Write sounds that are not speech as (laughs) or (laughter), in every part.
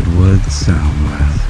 Deadwood. Not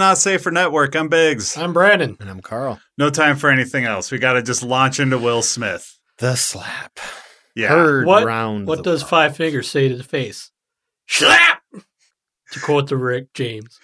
Not Safe for Network. I'm Biggs. I'm Brandon. And I'm Carl. No time for anything else. We got to just launch into Will Smith. The slap. Yeah. Heard What round. what does block. Five Fingers say to the face? Slap! To quote the Rick James.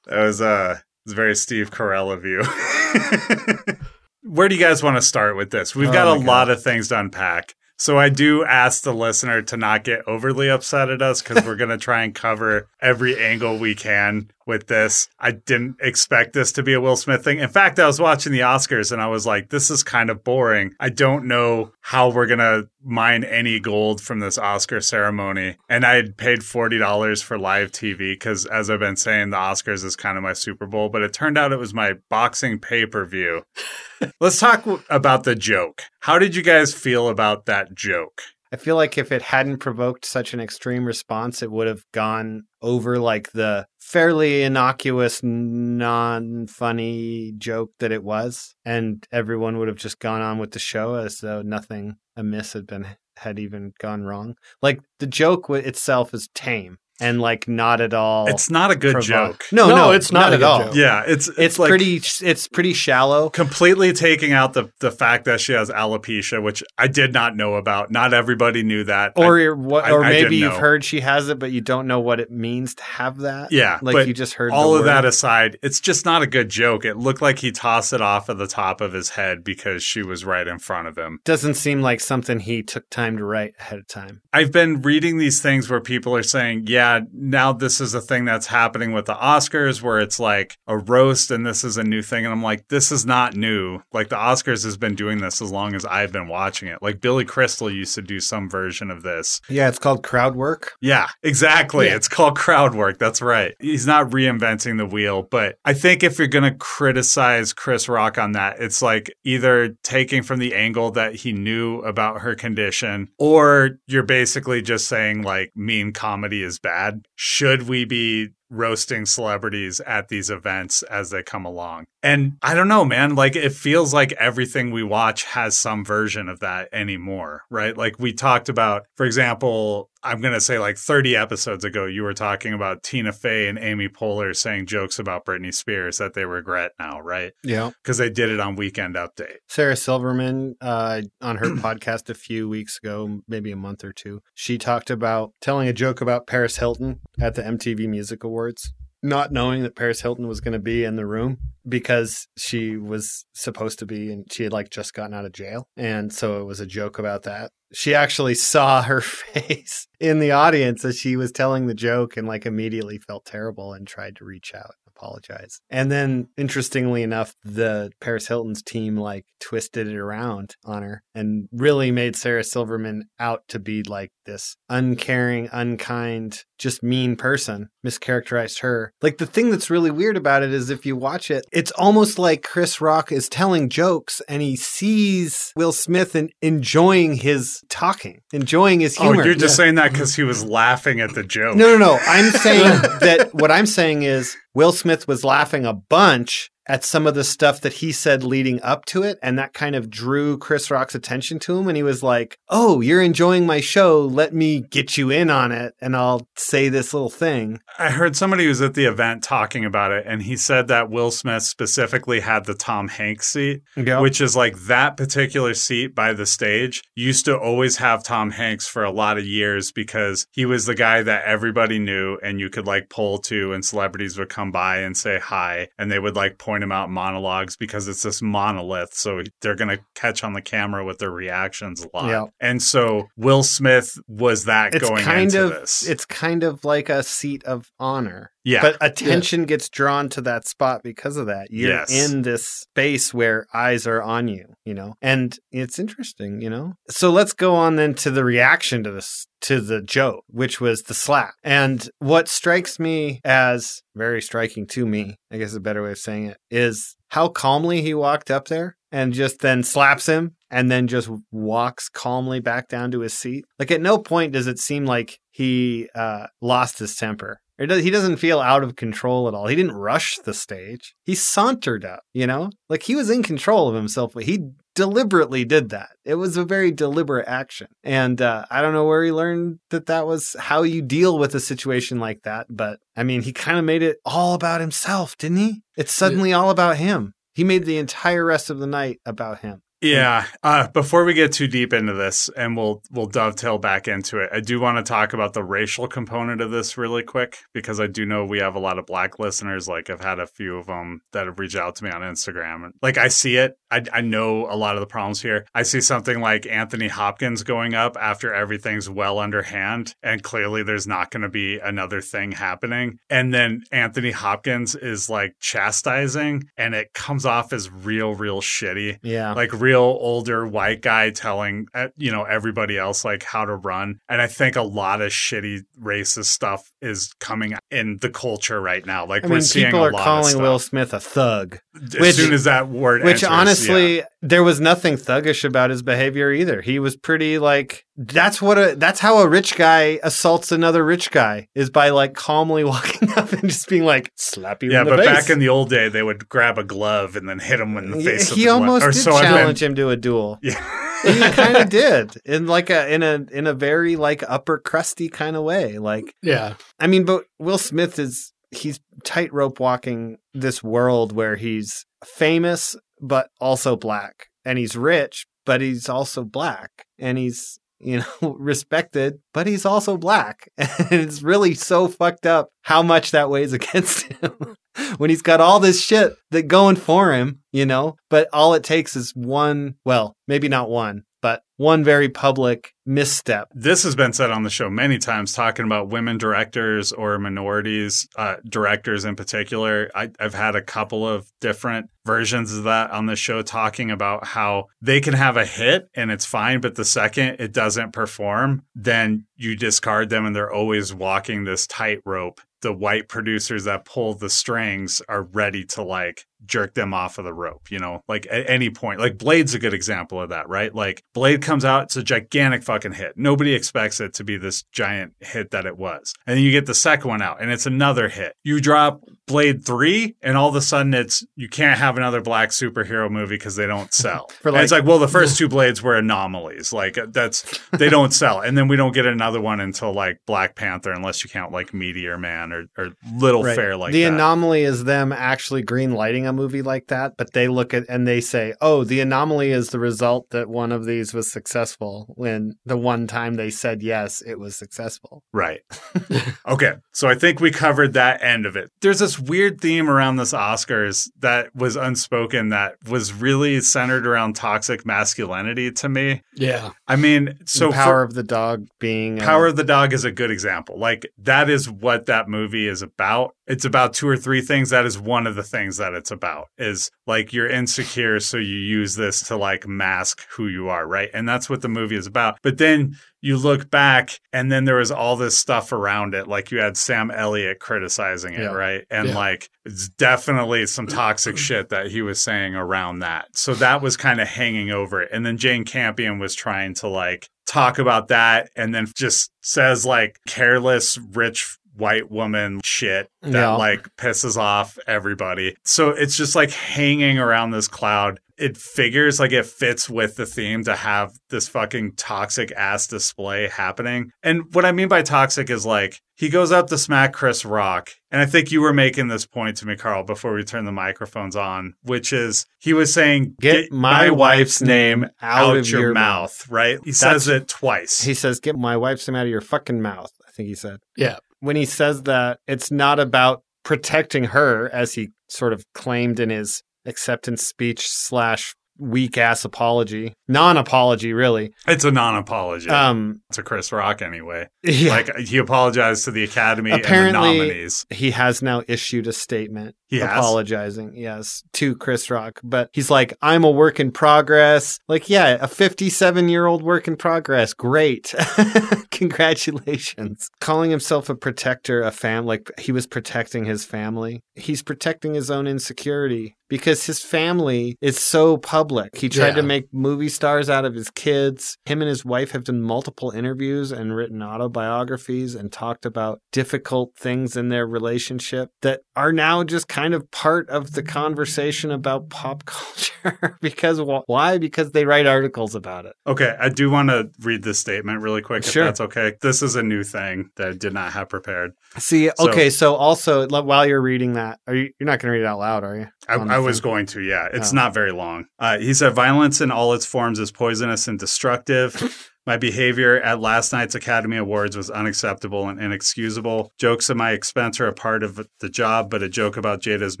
That was uh, it was very Steve Carell of you. (laughs) Where do you guys want to start with this? We've Oh got a God. lot of things to unpack. So I do ask the listener to not get overly upset at us because we're going to try and cover every angle we can with this. I didn't expect this to be a Will Smith thing. In fact, I was watching the Oscars and I was like, this is kind of boring. I don't know how we're going to mine any gold from this Oscar ceremony. And I had paid $40 for live TV because, as I've been saying, the Oscars is kind of my Super Bowl, but it turned out it was my boxing pay per view. (laughs) Let's talk w- about the joke. How did you guys feel about that joke? I feel like if it hadn't provoked such an extreme response, it would have gone over like the fairly innocuous, non funny joke that it was. And everyone would have just gone on with the show as though nothing amiss had been had even gone wrong. Like the joke itself is tame and like not at all. It's not a good provo- joke. No, No, no, it's not a at all. joke. Yeah, it's it's, It's like pretty. It's pretty shallow. completely taking out the the fact that she has alopecia, which I did not know about. Not everybody knew that. Or I- what, or I maybe didn't you've know. heard she has it, but you don't know what it means to have that. yeah, like but you just heard all the of word. that aside, it's just not a good joke. It looked like he tossed it off of the top of his head because she was right in front of him. doesn't seem like something he took time to write ahead of time. I've been reading these things where people are saying, yeah, now this is a thing that's happening with the Oscars where it's like a roast and this is a new thing. And I'm like, this is not new. Like the Oscars has been doing this as long as I've been watching it. Like Billy Crystal used to do some version of this. Yeah, it's called crowd work. Yeah, exactly. Yeah. It's called crowd work. That's right. He's not reinventing the wheel, but I think if you're going to criticize Chris Rock on that, it's like either taking from the angle that he knew about her condition or you're basically just saying like mean comedy is bad. Should we be roasting celebrities at these events as they come along. And I don't know, man, like it feels like everything we watch has some version of that anymore, right? Like we talked about, for example, I'm going to say like 30 episodes ago, you were talking about Tina Fey and Amy Poehler saying jokes about Britney Spears that they regret now, right? Yeah. Because they did it on Weekend Update. Sarah Silverman, uh, on her (clears throat) podcast a few weeks ago, maybe a month or two, she talked about telling a joke about Paris Hilton at the MTV Music Awards, not knowing that Paris Hilton was going to be in the room because she was supposed to be and she had like just gotten out of jail. And so it was a joke about that. She actually (laughs) saw her (laughs) face in the audience as she was telling the joke and like immediately felt terrible and tried to reach out apologize. And then interestingly enough, the Paris Hilton's team like twisted it around on her and really made Sarah Silverman out to be like this uncaring, unkind, just mean person, mischaracterized her. Like the thing that's really weird about it is if you watch it, it's almost like Chris Rock is telling jokes and he sees Will Smith and enjoying his talking, enjoying his oh, humor. Oh, you're just saying that mm-hmm. because he was laughing at the joke. No, no, no. I'm (laughs) saying that what I'm saying is Will Smith was laughing a bunch at some of the stuff that he said leading up to it. And that kind of drew Chris Rock's attention to him. And he was like, Oh, you're enjoying my show. Let me get you in on it. And I'll say this little thing. I heard somebody who was at the event talking about it, and he said that Will Smith specifically had the Tom Hanks seat, Yep. which is like that particular seat by the stage used to always have Tom Hanks for a lot of years because he was the guy that everybody knew and you could like pull to, and celebrities would come by and say hi, and they would like point him out monologues because it's this monolith, so they're gonna catch on the camera with their reactions a lot. Yeah. And so Will Smith was that It's going kind into of this. it's kind of like a seat of honor. Yeah. But attention gets drawn to that spot because of that. You're Yes. in this space where eyes are on you, you know? And it's interesting, you know? So let's go on then to the reaction to this to the joke, which was the slap. And what strikes me as very striking to me, I guess is a better way of saying it, is how calmly he walked up there and just then slaps him and then just walks calmly back down to his seat. Like at no point does it seem like he uh, lost his temper. Does, he doesn't feel out of control at all. He didn't rush the stage. He sauntered up, you know? Like he was in control of himself, but he deliberately did that. It was a very deliberate action. And uh, I don't know where he learned that that was how you deal with a situation like that. But I mean, he kind of made it all about himself, didn't he? It's suddenly all about him. He made the entire rest of the night about him. Yeah. Uh, before we get too deep into this, and we'll we'll dovetail back into it, I do want to talk about the racial component of this really quick because I do know we have a lot of black listeners. Like I've had a few of them that have reached out to me on Instagram, and like I see it. I, I know a lot of the problems here. I see something like Anthony Hopkins going up after everything's well underhand, and clearly there's not going to be another thing happening. And then Anthony Hopkins is like chastising, and it comes off as real, real shitty Yeah. like real older white guy telling uh, you know everybody else like how to run. And i think a lot of shitty racist stuff is coming in the culture right now. Like I we're seeing people a are lot calling of stuff. Will Smith a thug, as which- soon as that word which enters, honestly, yeah. there was nothing thuggish about his behavior either. He was pretty like that's what a that's how a rich guy assaults another rich guy is by like calmly (laughs) walking up and just being like slap you yeah in the but face. back in the old day they would grab a glove and then hit him in the face he with almost or did so I've been- challenge him to a duel. yeah he (laughs) kind of did in like a in a in a very like upper crusty kind of way. Like Yeah. I mean, but Will Smith is he's tightrope walking this world where he's famous but also black, and he's rich but he's also black, and he's you know (laughs) respected but he's also black, (laughs) and it's really so fucked up how much that weighs (laughs) against him when he's got all this shit that going for him, you know. But all it takes is one, well, maybe not one, but one very public misstep this has been said on the show many times talking about women directors or minorities uh, directors in particular I, i've had a couple of different versions of that on the show talking about how they can have a hit and it's fine but the second it doesn't perform then you discard them and they're always walking this tightrope the white producers that pull the strings are ready to like jerk them off of the rope, you know, like at any point. Like Blade's a good example of that, right? Like Blade comes out, it's a gigantic fucking hit. Nobody expects it to be this giant hit that it was. And then you get the second one out and it's another hit. You drop Blade 3 and all of a sudden it's you can't have another black superhero movie because they don't sell. (laughs) And it's like- like, well, the first (laughs) two Blades were anomalies. Like that's they don't sell. And then we don't get another one until like Black Panther unless you count like Meteor Man or, or Little Right. Fair like the that. anomaly is them actually green lighting a movie like that, but they look at and they say, "Oh, the anomaly is the result that one of these was successful." When the one time they said yes, it was successful. Right. (laughs) okay. So I think we covered that end of it. There's this weird theme around this Oscars that was unspoken that was really centered around toxic masculinity to me. Yeah. I mean, So so power for- of the dog being Power of the Dog is a good example. Like that is what that movie is about. It's about two or three things. That is one of the things that it's about is like you're insecure. So you use this to like mask who you are. Right. And that's what the movie is about. But then you look back and then there was all this stuff around it. Like you had Sam Elliott criticizing it. Yeah. Right. And Yeah. like it's definitely some toxic shit that he was saying around that. So that was kind of hanging over it. And then Jane Campion was trying to like talk about that and then just says like careless rich white woman shit that Yeah. like pisses off everybody. So it's just like hanging around this cloud. It figures like it fits with the theme to have this fucking toxic ass display happening. And what I mean by toxic is like he goes up to smack Chris Rock. And I think you were making this point to me, Carl, before we turn the microphones on, which is he was saying, Get my wife's name out of your, your mouth, right? He says it twice. He says, "Get my wife's name out of your fucking mouth." I think he said. Yeah. When he says that, it's not about protecting her, as he sort of claimed in his acceptance speech slash weak ass apology, non apology, really. It's a non-apology Um, to Chris Rock, anyway. yeah. Like he apologized to the Academy and the Apparently- nominees. he has now issued a statement He has? apologizing, yes, to Chris Rock. But he's like, I'm a work in progress. Like, yeah, a 57 year old work in progress. Great. (laughs) Congratulations. Calling himself a protector, a fam, like he was protecting his family. He's protecting his own insecurity. Because his family is so public. He tried Yeah. to make movie stars out of his kids. Him and his wife have done multiple interviews and written autobiographies and talked about difficult things in their relationship that are now just kind of part of the conversation about pop (laughs) culture. because wh- why? Because they write articles about it. Okay, I do want to read this statement really quick, Sure. if that's okay. This is a new thing that I did not have prepared. See, So- okay, so also while you're reading that, are you you're not going to read it out loud, are you? I, I was going to, yeah. It's Oh. not very long. Uh, he said, Violence in all its forms is poisonous and destructive. (laughs) My behavior at last night's Academy Awards was unacceptable and inexcusable. Jokes at my expense are a part of the job, but a joke about Jada's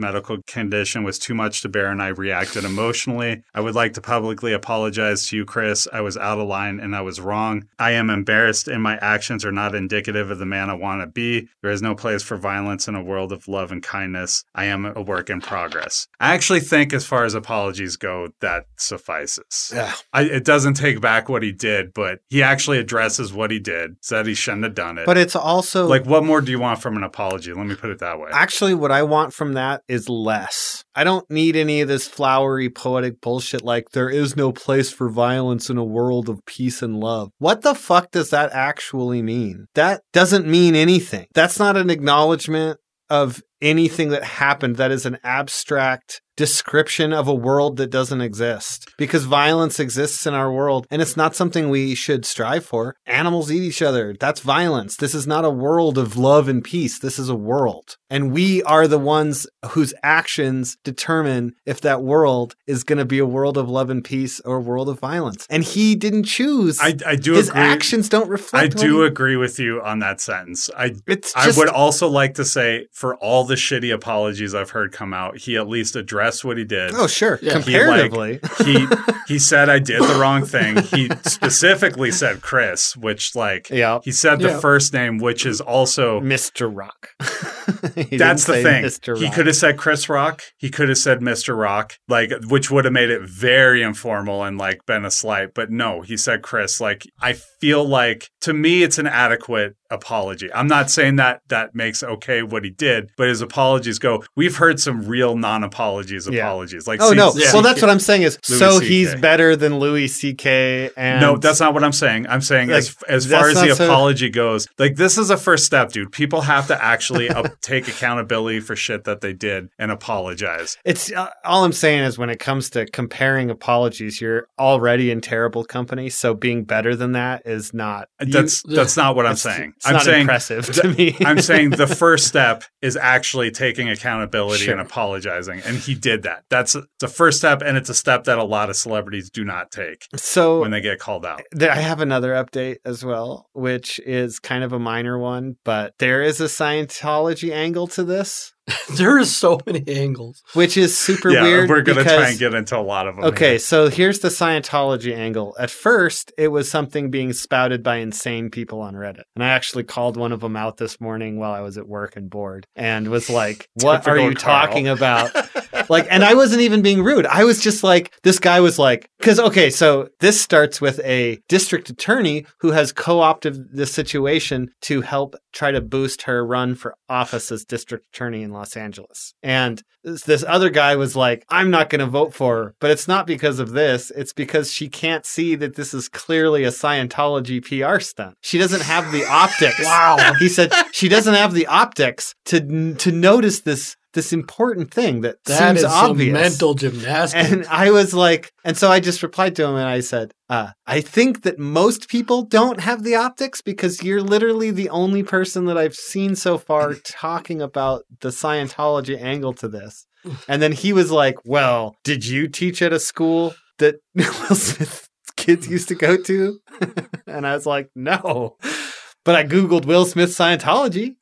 medical condition was too much to bear, and I reacted emotionally. I would like to publicly apologize to you, Chris. I was out of line and I was wrong. I am embarrassed, and my actions are not indicative of the man I want to be. There is no place for violence in a world of love and kindness. I am a work in progress. I actually think, as far as apologies go, that suffices. Yeah. I, it doesn't take back what he did, but he actually addresses what he did, said he shouldn't have done it. But it's also like, what more do you want from an apology? Let me put it that way. Actually, what I want from that is less. I don't need any of this flowery, poetic bullshit like there is no place for violence in a world of peace and love. What the fuck does that actually mean? That doesn't mean anything. That's not an acknowledgement of anything that happened. That is an abstract description of a world that doesn't exist because violence exists in our world and it's not something we should strive for. Animals eat each other. That's violence. This is not a world of love and peace. This is a world. And we are the ones whose actions determine if that world is going to be a world of love and peace or a world of violence. And he didn't choose. I, I do His agree. actions don't I reflect. what do he- agree with you on that sentence. I It's I just, would also like to say, for all the shitty apologies I've heard come out, he at least addressed what he did. Oh, sure. Yeah. He, like, he (laughs) he said I did the wrong thing. He specifically said Chris, which like yeah. he said the Yeah. first name, which is also Mr. Rock. (laughs) That's the thing. Mr. Rock. He could have said Chris Rock. He could have said Mr. Rock, like which would have made it very informal and like been a slight. But no, he said Chris. Like I feel like to me, it's an adequate apology. I'm not saying that that makes okay what he did, but his apologies go. We've heard some real non-apologies Yeah. apologies. Like Oh C- no! Yeah. Well, that's what I'm saying. Is Louis so CK. he's better than Louis C.K. And no, that's not what I'm saying. I'm saying Like, as as far as the so- apology goes, like this is a first step, dude. People have to actually up, (laughs) take accountability for shit that they did and apologize. It's uh, all I'm saying is when it comes to comparing apologies, you're already in terrible company. So being better than that is not. That's that's not what I'm saying. It's I'm not saying impressive to me. (laughs) I'm saying the (laughs) first step is actually taking accountability Sure. and apologizing, and he did that. That's the first step, and it's a step that a lot of celebrities do not take so when they get called out. I have another update as well, which is kind of a minor one, but there is a Scientology angle to this, (laughs) There is so many angles. which is super yeah, weird. we're gonna try and get into a lot of them. Okay, here. so here's the Scientology angle. At first, it was something being spouted by insane people on Reddit. And I actually called one of them out this morning while I was at work and bored and was like, (laughs) What are you Carl. talking about? (laughs) like, and I wasn't even being rude. I was just like, this guy was like, because, okay, so this starts with a district attorney who has co opted the situation to help try to boost her run for office as district attorney in Los Angeles. And this, this other guy was like, I'm not going to vote for her, but it's not because of this. It's because she can't see that this is clearly a Scientology PR stunt. She doesn't have the optics. Wow. He said she doesn't have the optics to to notice this this important thing that, That seems is some obvious. mental (laughs) gymnastics. And I was like, and so I just replied to him and I said, uh, I think that most people don't have the optics because you're literally the only person that I've seen so far (laughs) talking about the Scientology angle to this. (laughs) And then he was like, Well, did you teach at a school that Will Smith kids used to go to? and I was like, No. But I Googled Will Smith Scientology.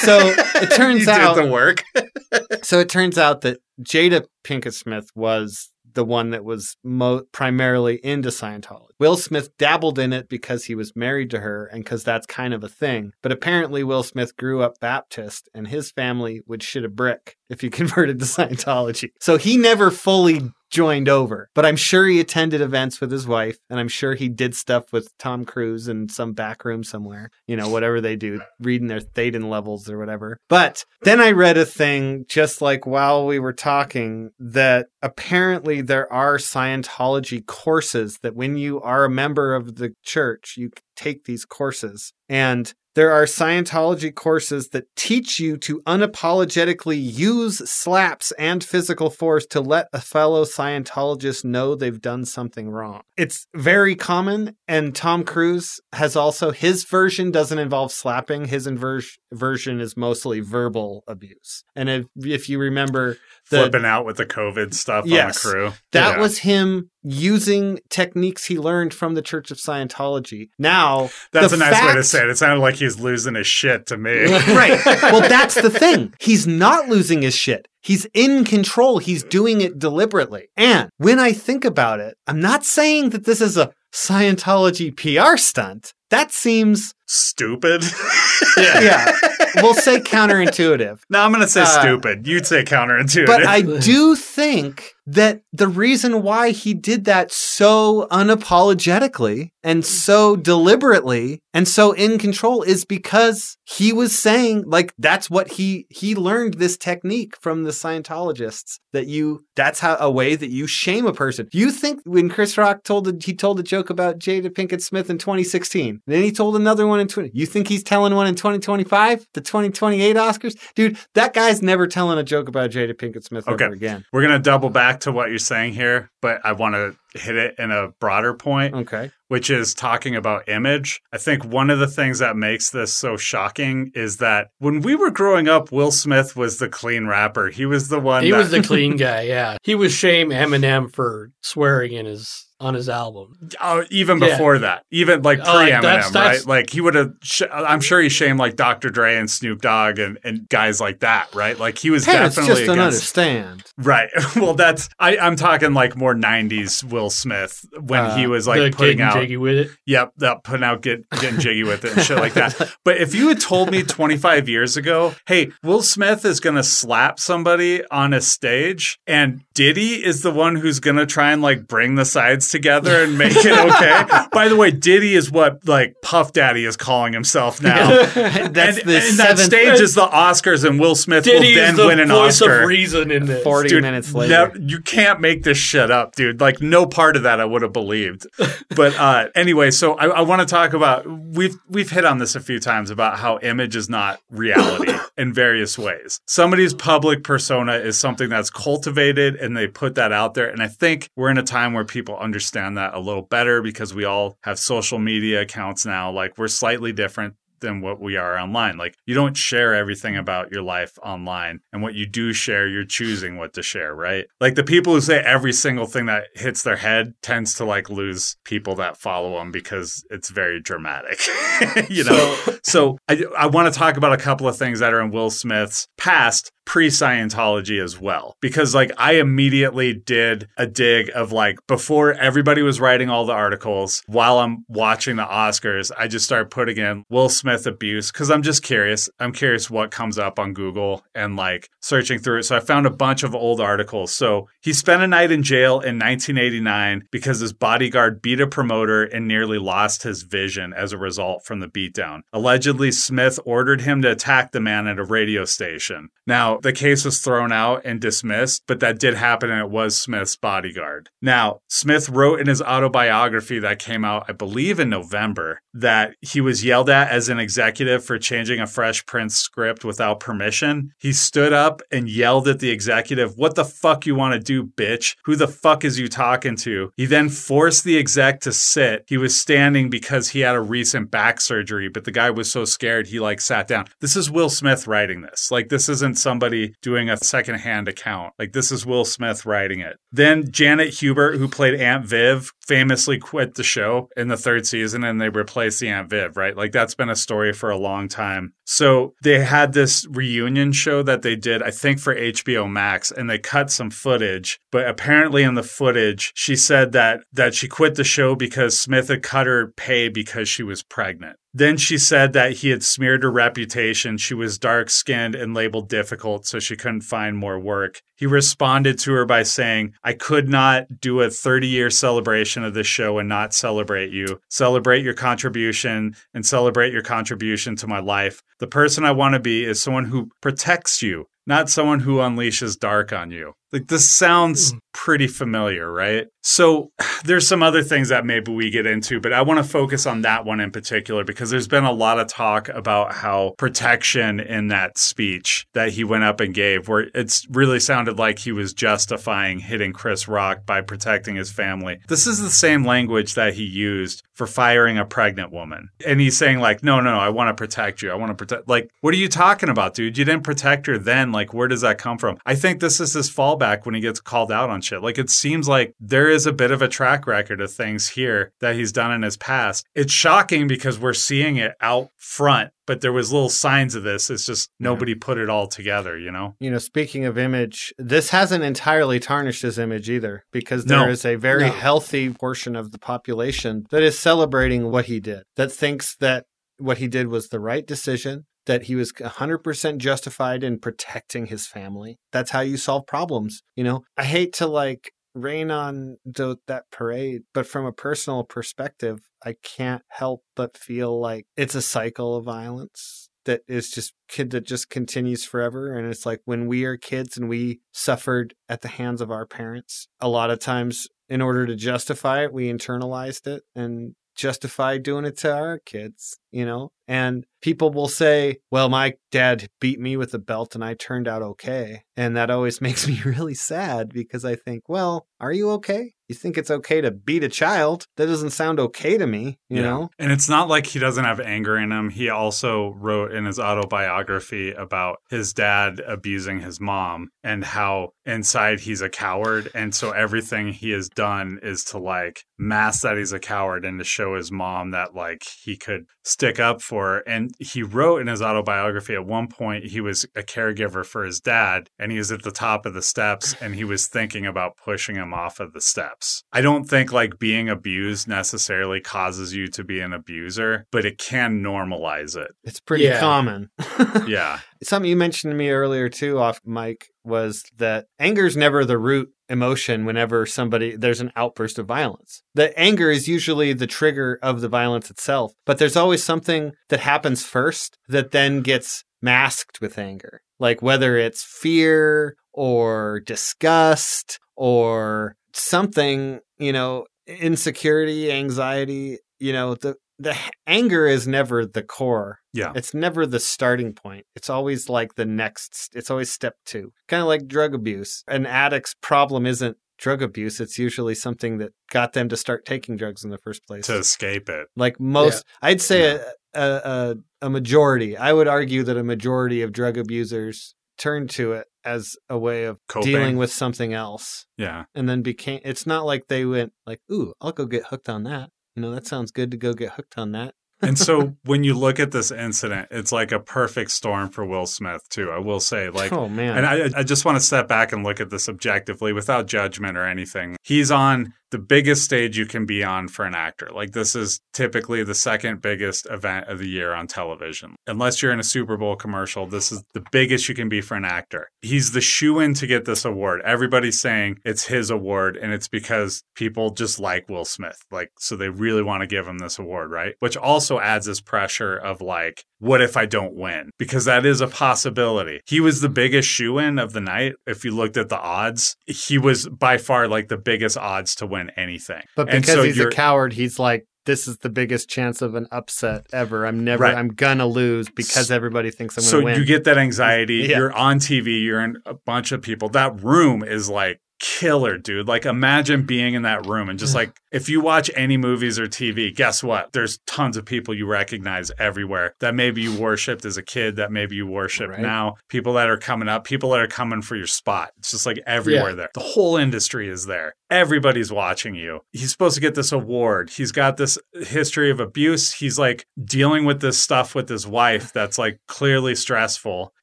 So it (laughs) turns you out did the work. (laughs) so it turns out that Jada Pinkett Smith was the one that was mo- primarily into Scientology. Will Smith dabbled in it because he was married to her and because that's kind of a thing. But apparently, Will Smith grew up Baptist and his family would shit a brick if he (laughs) converted to Scientology. So he never fully joined over. But I'm sure he attended events with his wife, and I'm sure he did stuff with Tom Cruise in some back room somewhere. You know, whatever they do, reading their Thetan levels or whatever. But then I read a thing just like while we were talking that apparently there are Scientology courses that when you are a member of the church, you take these courses. And there are Scientology courses that teach you to unapologetically use slaps and physical force to let a fellow Scientologist know they've done something wrong. It's very common, and Tom Cruise has also, his version doesn't involve slapping, his inver- version is mostly verbal abuse. And if, if you remember, the, Flipping out with the COVID stuff Yes. on the crew. that Yeah. was him using techniques he learned from the Church of Scientology. Now, That's a nice way to say it. It sounded like he's losing his shit to me. (laughs) right. Well, that's the thing. He's not losing his shit. He's in control. He's doing it deliberately. And when I think about it, I'm not saying that this is a Scientology PR stunt. That seems, Stupid. (laughs) yeah, we'll say counterintuitive. No, I'm going to say Uh, stupid. You'd say counterintuitive. But I (laughs) do think that the reason why he did that so unapologetically and mm. so deliberately and so in control is because he was saying like that's what he he learned this technique from the Scientologists that you that's how a way that you shame a person. You think when Chris Rock told the, he told a joke about Jada Pinkett Smith in 2016, then he told another one in 20. You think he's telling one in 2025, the 2028 Oscars, dude? That guy's never telling a joke about Jada Pinkett Smith Okay. ever again. We're going to double back to what you're saying here, but I want to hit it in a broader point, Okay. which is talking about image. I think one of the things that makes this so shocking is that when we were growing up, Will Smith was the clean rapper. He was the one He that, was the (laughs) clean guy, yeah. He was shame Eminem for swearing in his on his album. Oh, even Yeah. before that, even like pre Oh, like, Eminem, that's- right? Like he would have. Sh- I'm sure he shamed like Dr. Dre and Snoop Dogg and, and guys like that, right? Like he was Parents definitely just against. understand. Right. (laughs) Well, that's I, I'm talking like more '90s Will Smith when Uh, he was the like putting out. jiggy with it. Yep, that putting out get getting jiggy with it and shit like that. (laughs) But if you had told me 25 years ago, hey, Will Smith is gonna slap somebody on a stage, and Diddy is the one who's gonna try and like bring the sides together and make it okay. (laughs) By the way, Diddy is what like Puff Daddy is calling himself (laughs) now. That's and, the and that stage is the Oscars, and Will Smith Diddy will then is the win an voice Oscar. of reason in this. 40 Dude, minutes later. no- you can't make this shit up, dude. Like no part of that I would have believed. But uh, anyway, so I, I want to talk about we've we've hit on this a few times about how image is not reality (coughs) in various ways. Somebody's public persona is something that's cultivated and they put that out there. And I think we're in a time where people understand that a little better because we all have social media accounts now. Like we're slightly different than what we are online. Like you don't share everything about your life online. And what you do share, you're choosing what to share, right? Like the people who say every single thing that hits their head tends to like lose people that follow them because it's very dramatic. (laughs) you know. So, I I want to talk about a couple of things that are in Will Smith's past pre Scientology as well. Because like I immediately did a dig of like before everybody was writing all the articles while I'm watching the Oscars, I just started putting in Will Smith abuse because I'm just curious. I'm curious what comes up on Google and like searching through it. So I found a bunch of old articles. So he spent a night in jail in 1989 because his bodyguard beat a promoter and nearly lost his vision as a result from the beatdown. Allegedly, Smith ordered him to attack the man at a radio station. Now, the case was thrown out and dismissed, but that did happen and it was Smith's bodyguard. Now, Smith wrote in his autobiography that came out, I believe, in November, that he was yelled at as an executive for changing a Fresh Prince script without permission. He stood up and yelled at the executive, What the fuck you want to do, bitch? Who the fuck is you talking to? He then forced the exec to sit. He was standing because he had a recent back surgery, but the guy was so scared he like sat down. This is Will Smith writing this. Like, this isn't somebody doing a secondhand account. Like, this is Will Smith writing it. Then Janet Hubert, who played Aunt Viv, famously quit the show in the third season and they replaced Aunt Viv, right? Like, that's been a story for a long time. So they had this reunion show that they did, I think, for HBO Max, and they cut some footage. But apparently, in the footage, she said that that she quit the show because Smith had cut her pay because she was pregnant. Then she said that he had smeared her reputation. She was dark skinned and labeled difficult, so she couldn't find more work. He responded to her by saying, I could not do a 30 year celebration of this show and not celebrate you. Celebrate your contribution and celebrate your contribution to my life. The person I want to be is someone who protects you, not someone who unleashes dark on you. Like this sounds hmm. pretty familiar, right? So (sighs) there's some other things that maybe we get into, but I want to focus on that one in particular because there's been a lot of talk about how protection in that speech that he went up and gave, where it's really sounded like he was justifying hitting Chris Rock by protecting his family. This is the same language that he used for firing a pregnant woman. And he's saying, like, no, no, I want to protect you. I want to protect. Like, what are you talking about, dude? You didn't protect her then. Like, where does that come from? I think this is his fallback when he gets called out on shit. Like, it seems like there is a bit of a track record of things here that he's done in his past. It's shocking because we're seeing it out front. But there was little signs of this. It's just nobody put it all together, you know? You know, speaking of image, this hasn't entirely tarnished his image either, because No. there is a very No. healthy portion of the population that is celebrating what he did, that thinks that what he did was the right decision, that he was 100% justified in protecting his family. That's how you solve problems. You know, I hate to like rain on the, that parade, but from a personal perspective, I can't help but feel like it's a cycle of violence that is just kid that just continues forever and it's like when we are kids and we suffered at the hands of our parents a lot of times in order to justify it we internalized it and justify doing it to our kids you know? And people will say well my dad beat me with a belt and i turned out okay. And that always (laughs) makes me really sad because i think well are you okay you think it's okay to beat a child that doesn't sound okay to me you Yeah. know And it's not like he doesn't have anger in him. He also wrote in his autobiography about his dad abusing his mom and how inside he's a coward. And so everything he has done is to like mask that he's a coward and to show his mom that like he could stick up for her. And he wrote in his autobiography at one point he was a caregiver for his dad and he was at the top of the steps and he was thinking about pushing him off of the steps. I don't think like being abused necessarily causes you to be an abuser, but it can normalize it. it's pretty Yeah. common (laughs) Yeah. Something you mentioned to me earlier too, off mic, was that anger is never the root emotion whenever somebody there's an outburst of violence. The anger is usually the trigger of the violence itself, but there's always something that happens first that then gets masked with anger. Like whether it's fear or disgust or something, you know, insecurity, anxiety, you know, the the anger is never the core Yeah. it's never the starting point. It's always like the next, it's always step two. Kind of like drug abuse. An addict's problem isn't drug abuse, it's usually something that got them to start taking drugs in the first place. To escape it. like most, I'd say a, a, a, a majority, I would argue that a majority of drug abusers turn to it as a way of Coping. dealing with something else Yeah. and then became, it's not like they went like, ooh, I'll go get hooked on that. You know, that sounds good to go get hooked on that. And so (laughs) when you look at this incident, it's like a perfect storm for Will Smith, too. I will say, like, oh man. And I, I just want to step back and look at this objectively without judgment or anything. He's on the biggest stage you can be on for an actor. Like, this is typically the second biggest event of the year on television. Unless you're in a Super Bowl commercial, this is the biggest you can be for an actor. He's the shoe in to get this award. Everybody's saying it's his award, and it's because people just like Will Smith. Like, so they really want to give him this award, right? Which also adds this pressure of like, what if I don't win? Because that is a possibility. He was the biggest shoe in of the night. If you looked at the odds, he was by far like the biggest odds to win anything. But because so he's a coward, he's like, this is the biggest chance of an upset ever. I'm never, Right. I'm gonna lose because everybody thinks I'm so gonna win. you get that (laughs) anxiety. Yeah. You're on TV. You're in a bunch of people. That room is like killer, dude. Like imagine being in that room and just like if you watch any movies or TV, guess what? There's tons of people you recognize everywhere that maybe you worshipped as a kid, that maybe you worship Right. now. People that are coming up, people that are coming for your spot. It's just like everywhere Yeah. there. The whole industry is there. Everybody's watching you. He's supposed to get this award. He's got this history of abuse. He's like dealing with this stuff with his wife that's like clearly stressful.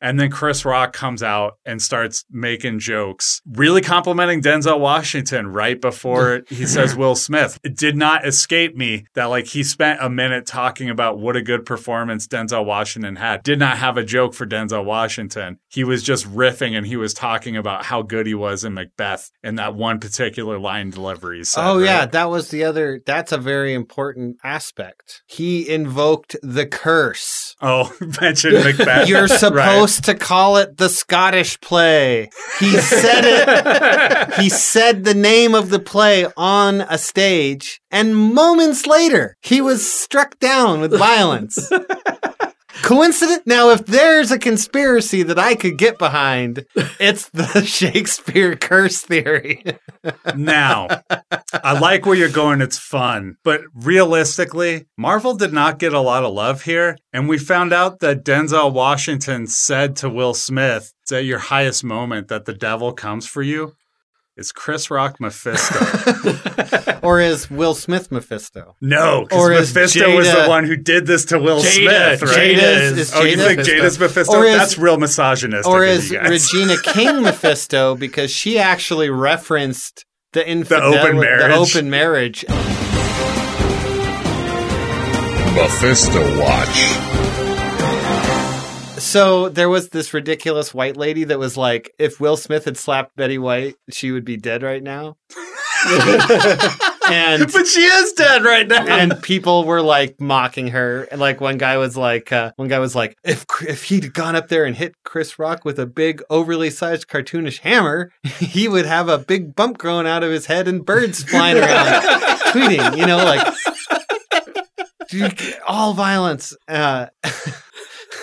And then Chris Rock comes out and starts making jokes, really complimenting complimenting Denzel Washington right before he (laughs) says Will Smith. It did not escape me that like he spent a minute talking about what a good performance Denzel Washington had. Did not have a joke for Denzel Washington. He was just riffing and he was talking about how good he was in Macbeth in that one particular line delivery. said, Oh yeah, that was the other. That's a very important aspect. He invoked the curse. Oh, (laughs) mentioned (laughs) Macbeth. You're Right. supposed to call it the Scottish play. He said it. He said the name of the play on a stage, and moments later, he was struck down with violence. Coincident? Now, if there's a conspiracy that I could get behind, it's the (laughs) Shakespeare curse theory. Now, I like where you're going. It's fun. But realistically, Marvel did not get a lot of love here. And we found out that Denzel Washington said to Will Smith, it's at your highest moment that the devil comes for you. Is Chris Rock Mephisto? (laughs) or is Will Smith Mephisto? no, Or because is Mephisto was the one who did this to Will Jada- Smith, right? Jada is- is oh, you think Mephisto? Jada's Mephisto? Or is- That's real misogynist. Or is. Regina (laughs) King Mephisto because she actually referenced the infidelity, open marriage. the open marriage. Mephisto Watch. So there was this ridiculous white lady that was like, if Will Smith had slapped Betty White, she would be dead right now. (laughs) and but she is dead right now. and people were like mocking her. And like one guy was like, uh, one guy was like, if if he'd gone up there and hit Chris Rock with a big, overly sized cartoonish hammer, he would have a big bump growing out of his head and birds flying around, (laughs) tweeting. You know, like all violence. Uh, (laughs)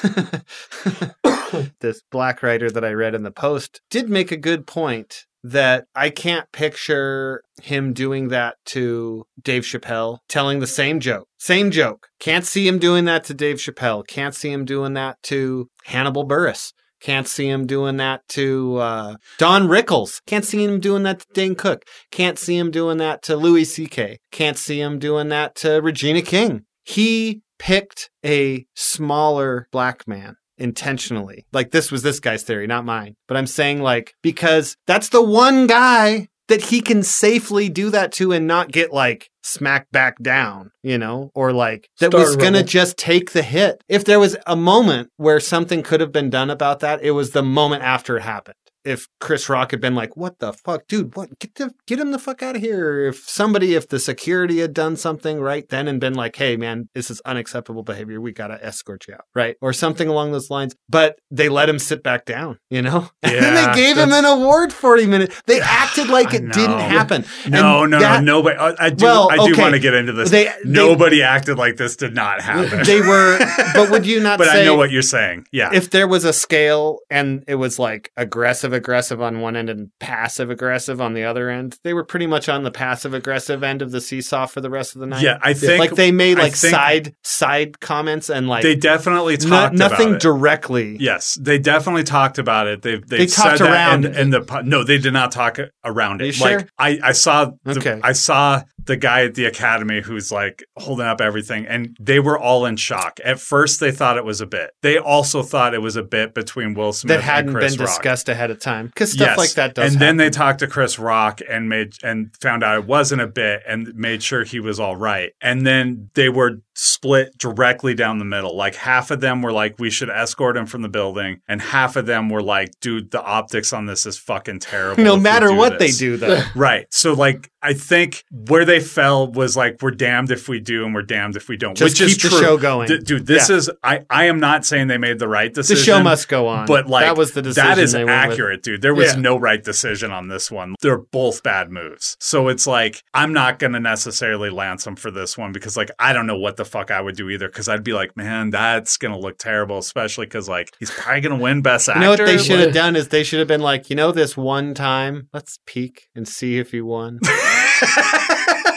(laughs) this black writer that I read in the post did make a good point that I can't picture him doing that to Dave Chappelle, telling the same joke. Same joke. Can't see him doing that to Dave Chappelle. Can't see him doing that to Hannibal Buress. Can't see him doing that to uh, Don Rickles. Can't see him doing that to Dane Cook. Can't see him doing that to Louis C.K. Can't see him doing that to Regina King. He picked a smaller black man intentionally. Like this was this guy's theory, not mine. But I'm saying like because that's the one guy that he can safely do that to and not get like smacked back down, you know, or like that Start was going to just take the hit. If there was a moment where something could have been done about that, it was the moment after it happened. If Chris Rock had been like, "What the fuck, dude? What? Get the get him the fuck out of here!" If somebody, if the security had done something right then and been like, "Hey, man, this is unacceptable behavior. We gotta escort you out," right, or something along those lines. But they let him sit back down, you know, (laughs) and then they gave him an that's- award forty minutes. They (sighs) acted like it didn't happen. No, And no, that- no, nobody. I, I do. Well, I do okay. want to get into this. They- they- nobody acted like this did not happen. They were, but would you (laughs) not but say? I know what you're saying. Yeah. if there was a scale and it was like aggressive aggressive on one end and passive aggressive on the other end they were pretty much on the passive aggressive end of the seesaw for the rest of the night yeah, I think like they made like side side comments and like they definitely no- talked nothing about it. directly Yes, they definitely talked about it. They they, They said talked that around it. in the no, they did not talk around it. you sure? Like I I saw the, Okay. I saw the guy at the academy who's like holding up everything, and they were all in shock. At first, they thought it was a bit. They also thought it was a bit between Will Smith that hadn't and Chris been Rock. discussed ahead of time because stuff Yes. like that does And then they talked to Chris Rock and made and found out it wasn't a bit and made sure he was all right. And then they were split directly down the middle. Like half of them were like, we should escort him from the building, and half of them were like, dude, the optics on this is fucking terrible. no matter what this." they do though (laughs) Right. So like I think where they fell was like we're damned if we do and we're damned if we don't. Just which is keep the true. show going. D- dude, this Yeah. is I I am not saying they made the right decision. the show must go on But like that was the decision that is they went with. accurate, dude. There was Yeah. no right decision on this one. They're both bad moves. So it's like I'm not gonna necessarily lance him for this one because like I don't know what the fuck I would do either. Because I'd be like, man, that's gonna look terrible, especially because like he's probably gonna win best actor. You know what they should have done is they should have been like, you know, this one time, let's peek and see if he won. (laughs)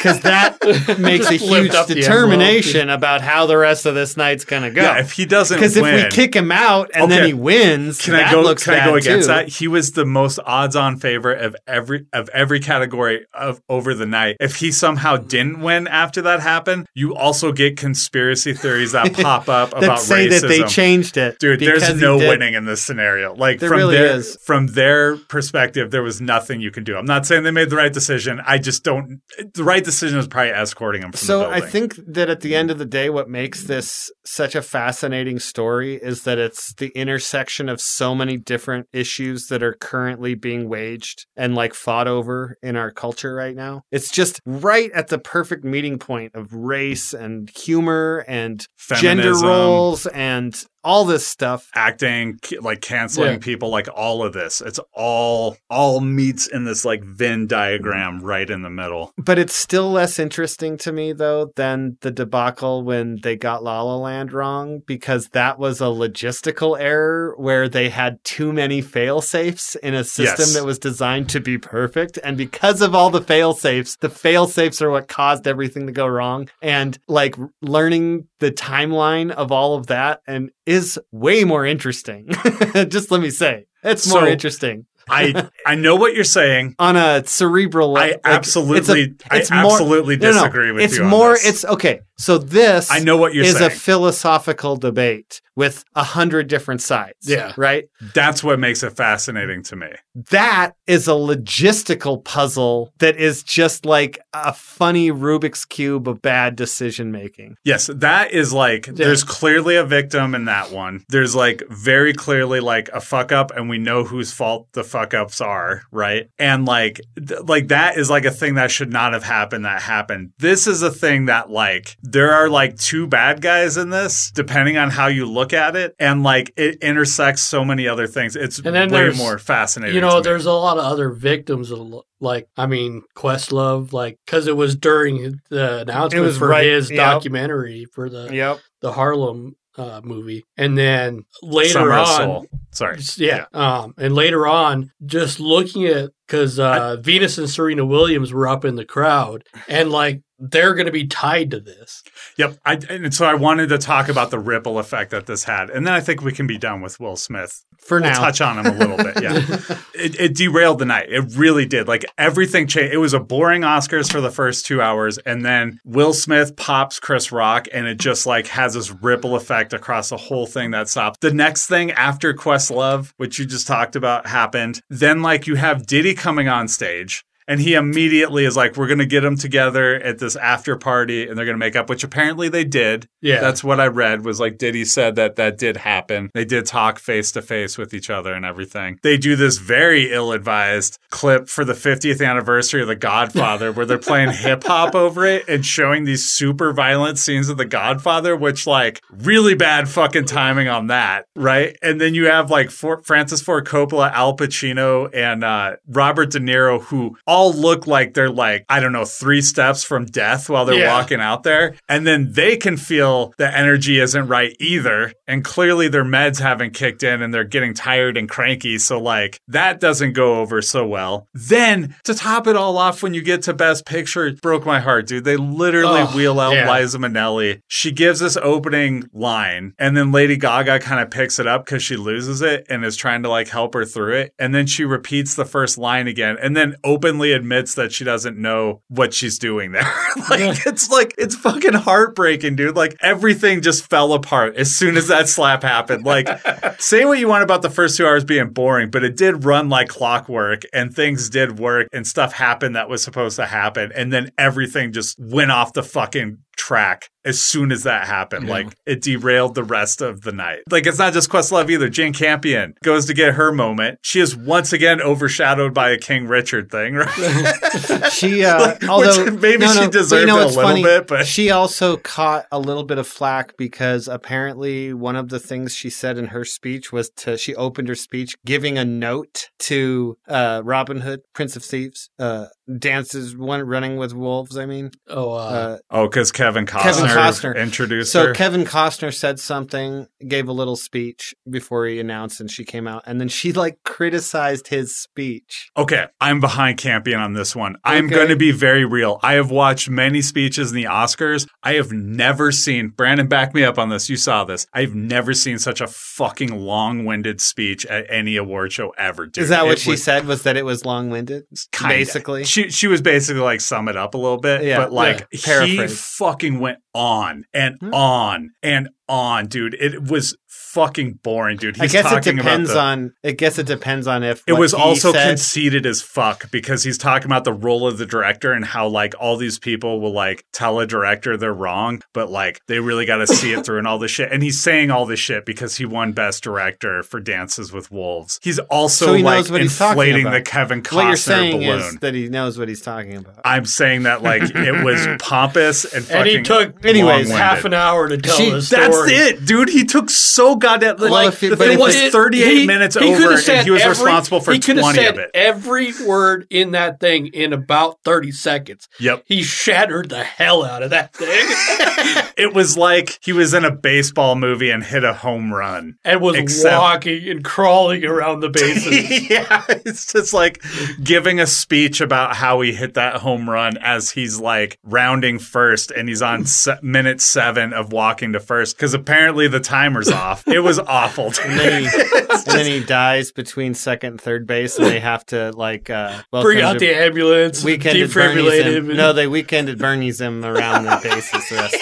because that (laughs) makes a huge determination about how the rest of this night's gonna go. Yeah, if he doesn't win, Because if we kick him out and then he wins, can that I go? looks Can I go against too. that? He was the most odds-on favorite of every of every category of over the night. If he somehow didn't win after that happened, you also get conspiracy theories that (laughs) pop up That about say racism. that they changed it, Dude, there's no winning in this scenario. Like There from really their is. from their perspective, there was nothing you can do. I'm not saying they made the right decision. I just don't. The right decision was probably escorting him from So I think that at the hmm. end of the day, what makes this such a fascinating story is that it's the intersection of so many different issues that are currently being waged and like fought over in our culture right now. It's just right at the perfect meeting point of race and humor and gender roles and all this stuff. acting, like canceling Yeah. people, like all of this. It's all all meets in this like Venn diagram right in the middle. But it's still less interesting to me though than the debacle when they got La La Land wrong because that was a logistical error where they had too many fail safes in a system Yes. that was designed to be perfect. And because of all the fail safes, the fail safes are what caused everything to go wrong. And like learning the timeline of all of that and is way more interesting. (laughs) Just let me say. It's more So- interesting. I (laughs) I know what you're saying. On a cerebral level. I like, absolutely it's a- it's I more- absolutely no, no, disagree with it's you. on more it's okay so this I know what you're is saying. a philosophical debate with a hundred different sides Yeah. right That's what makes it fascinating to me. that is a logistical puzzle that is just like a funny rubik's cube of bad decision making Yes, that is like there's clearly a victim in that one. There's like very clearly like a fuck up and we know whose fault the fuck ups are, right? And like th- like that is like a thing that should not have happened that happened. This is a thing that like there are like two bad guys in this depending on how you look at it and like it intersects so many other things. It's And then way more fascinating. You know, there's a lot of other victims. of Like, I mean, Questlove, like, because it was during the announcement was for right- his yep. documentary for the yep the Harlem uh, movie, and then later Summer on, Soul. Sorry. yeah, um, and later on, just looking at because uh, Venus and Serena Williams were up in the crowd, and like they're going to be tied to this. Yep. I, and so I wanted to talk about the ripple effect that this had. And then I think we can be done with Will Smith. for We'll now touch on him a little bit. Yeah. (laughs) it, it derailed the night. It really did. Like everything changed. It was a boring Oscars for the first two hours. And then Will Smith pops Chris Rock and it just like has this ripple effect across the whole thing that stopped. The next thing after Questlove, which you just talked about, happened. Then like you have Diddy coming on stage. And he immediately is like, we're going to get them together at this after party and they're going to make up, which apparently they did. Yeah, That's what I read was like Diddy said that that did happen. They did talk face to face with each other and everything. They do this very ill advised clip for the 50th anniversary of The Godfather where they're playing (laughs) hip hop over it and showing these super violent scenes of The Godfather, which like really bad fucking timing on that, right? And then you have like Francis Ford Coppola, Al Pacino, and uh, Robert De Niro who all look like they're like, I don't know, three steps from death while they're Yeah. walking out there. And then they can feel the energy isn't right either. And clearly their meds haven't kicked in and they're getting tired and cranky. So, like, that doesn't go over so well. Then to top it all off, when you get to Best Picture, it broke my heart, dude. They literally Oh, wheel out yeah. Liza Minnelli. She gives this opening line, and then Lady Gaga kind of picks it up because she loses it and is trying to like help her through it. And then she repeats the first line again and then openly admits that she doesn't know what she's doing there. (laughs) like, it's like, it's fucking heartbreaking, dude. Like, everything just fell apart as soon as that slap happened. Like, (laughs) say what you want about the first two hours being boring, but it did run like clockwork and things did work and stuff happened that was supposed to happen. And then everything just went off the fucking track as soon as that happened. Like it derailed the rest of the night. Like it's not just Questlove either. Jane Campion goes to get her moment. She is once again overshadowed by a King Richard thing, right? (laughs) she uh (laughs) Like, which although maybe no, she no, but deserved you know it a little funny? bit, but she also caught a little bit of flack because apparently one of the things she said in her speech was to she opened her speech giving a note to uh Robin Hood, Prince of Thieves, uh dances one running with wolves, I mean. oh, uh, Uh oh, because Kevin Costner, Kevin Costner. introduced So her. Kevin Costner said something, gave a little speech before he announced, and she came out, and then she like criticized his speech. Okay, I'm behind Campion on this one. I'm going to be very real. I have watched many speeches in the Oscars. I have never seen, Brandon, back me up on this. You saw this. I've never seen such a fucking long winded speech at any award show ever. Dude. Is that what It she was said? Was that it was long winded? kinda- Basically, She, she was basically like, sum it up a little bit. Yeah, but like, yeah. he fucking went on and Hmm. on and on, dude. It was fucking boring, dude. He's I guess it depends the, on. I guess it depends on if It was also said- conceited as fuck because he's talking about the role of the director and how like all these people will like tell a director they're wrong, but like they really got to see it through and all this shit. And he's saying all this shit because he won Best Director for Dances with Wolves. He's also So he like what inflating about. the Kevin Costner What you're saying balloon. is that he knows what he's talking about. I'm saying that like it was (laughs) pompous and fucking. And he took Anyways, long-winded. half an hour to tell She- the story. That's it, dude. He took so goddamn. Well, like if the but thing if was it- 38 he- minutes he over, said and he was every- responsible for he coulda 20 said of it. Every word in that thing in about 30 seconds. Yep. He shattered the hell out of that thing (laughs) It was like he was in a baseball movie and hit a home run. and was Except- walking and crawling around the bases. (laughs) yeah, it's just like giving a speech about how he hit that home run as he's like rounding first and he's on se- minute seven of walking to first because apparently the timer's off. (laughs) It was awful. (laughs) and then he, and then he dies between second and third base, and they have to like uh, Bring out the ambulance, weekend at defibrillate him. him. No, they weekend at Bernie's him around the bases the rest of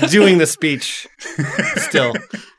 the (laughs) doing the speech still.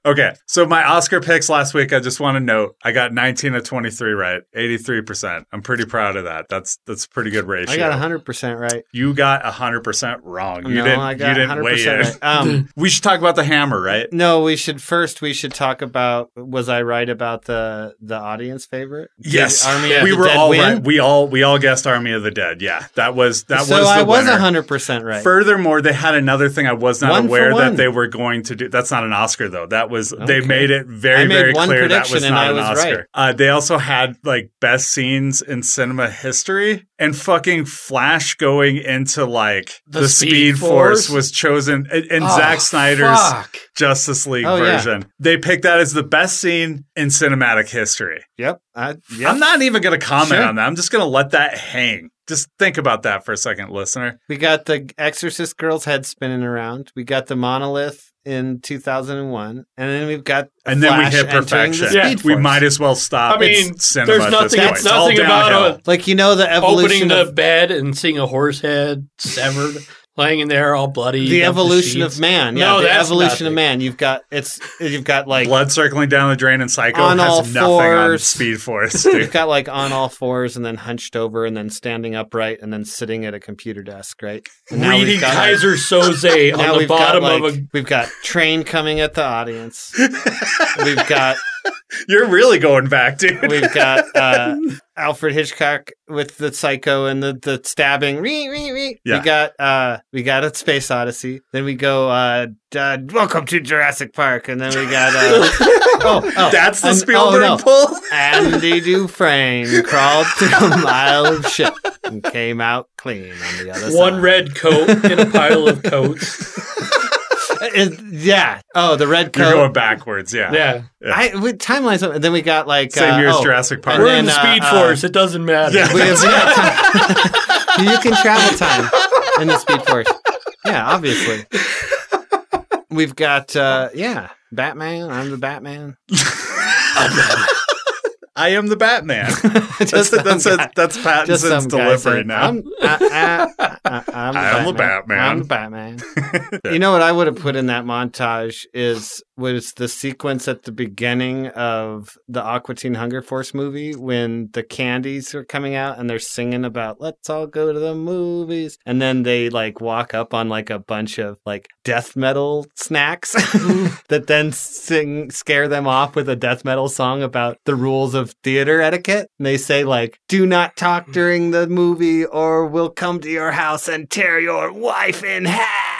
Okay, so my Oscar picks last week, I just want to note I got 19 of 23 right, 83%. I'm pretty proud of that. That's that's a pretty good ratio. I got 100% right. You got 100% wrong. You no, didn't I got you didn't 100% weigh in. right. Um, (laughs) We should talk about the hammer, right? no, we should first we should talk about was I right about the the audience favorite? Did Yes, Army of we the were Dead all win? right. We all we all guessed Army of the Dead. Yeah, that was that so was I was winner. 100% right. Furthermore, they had another thing I was not One aware that they were going to do. That's not an Oscar though. That was they Okay. made it very made very clear that was not I an was Oscar. right. Uh, they also had like best scenes in cinema history and fucking Flash going into like the, The Speed, Speed Force. Force? was chosen in, in Oh, Zack Snyder's fuck. Justice League Oh, yeah. version. They picked that as the best scene in cinematic history. Yep. I, yep. I'm not even going to comment Sure. on that. I'm just going to let that hang. Just think about that for a second, listener. We got the Exorcist girl's head spinning around. We got the monolith in 2001, and then we've got And then we hit entering perfection. The Yeah, we might as well stop. I mean, It's cinema there's at nothing, this point. It's all nothing about downhill. a, like you know the evolution opening the of bed and seeing a horse head severed, (laughs) laying in there all bloody. the evolution sheets. of man. Yeah, No, the that's evolution of man. You've got it's you've got like blood circling down the drain and Psycho On all has nothing on fours. Speed Force. (laughs) you've got like on all fours and then hunched over and then standing upright and then sitting at a computer desk, right? And now we've Reading got, Keyser Soze (laughs) now on the we've got, bottom like, of a. we've got train coming at the audience. (laughs) we've got You're really going back, dude. We've got uh, Alfred Hitchcock with the psycho and the, the stabbing. Ree, ree, ree. Yeah. We got uh, we got a Space Odyssey. Then we go uh, uh, Welcome to Jurassic Park, and then we got uh, (laughs) oh, oh That's the and- Spielberg oh, no. pull. Andy (laughs) Dufresne crawled through a mile of shit and came out clean on the other One side. One red coat in a pile of coats. (laughs) Uh, yeah. Oh, the red You're going backwards, yeah. Yeah. I with timelines. and Then we got like Same uh, year as oh, Jurassic Park. We're then, in the uh, Speed uh, Force. It doesn't matter. Yeah. (laughs) We have, yeah, (laughs) you can travel time in the Speed Force. Yeah, obviously. We've got uh yeah, Batman. I'm the Batman. (laughs) I am the Batman. (laughs) That's Just that's some that's, guy- that's just Pattinson's delivery now. I'm, I, I, I, I'm, I'm the (laughs) the Batman. I'm the Batman. (laughs) you know what I would have put in that montage is was the sequence at the beginning of the Aqua Teen Hunger Force movie when the candies are coming out and they're singing about let's all go to the movies and then they like walk up on like a bunch of like death metal snacks that then sing scare them off with a death metal song about the rules of theater etiquette and they say like do not talk mm. during the movie or we'll come to your house and tear your wife in half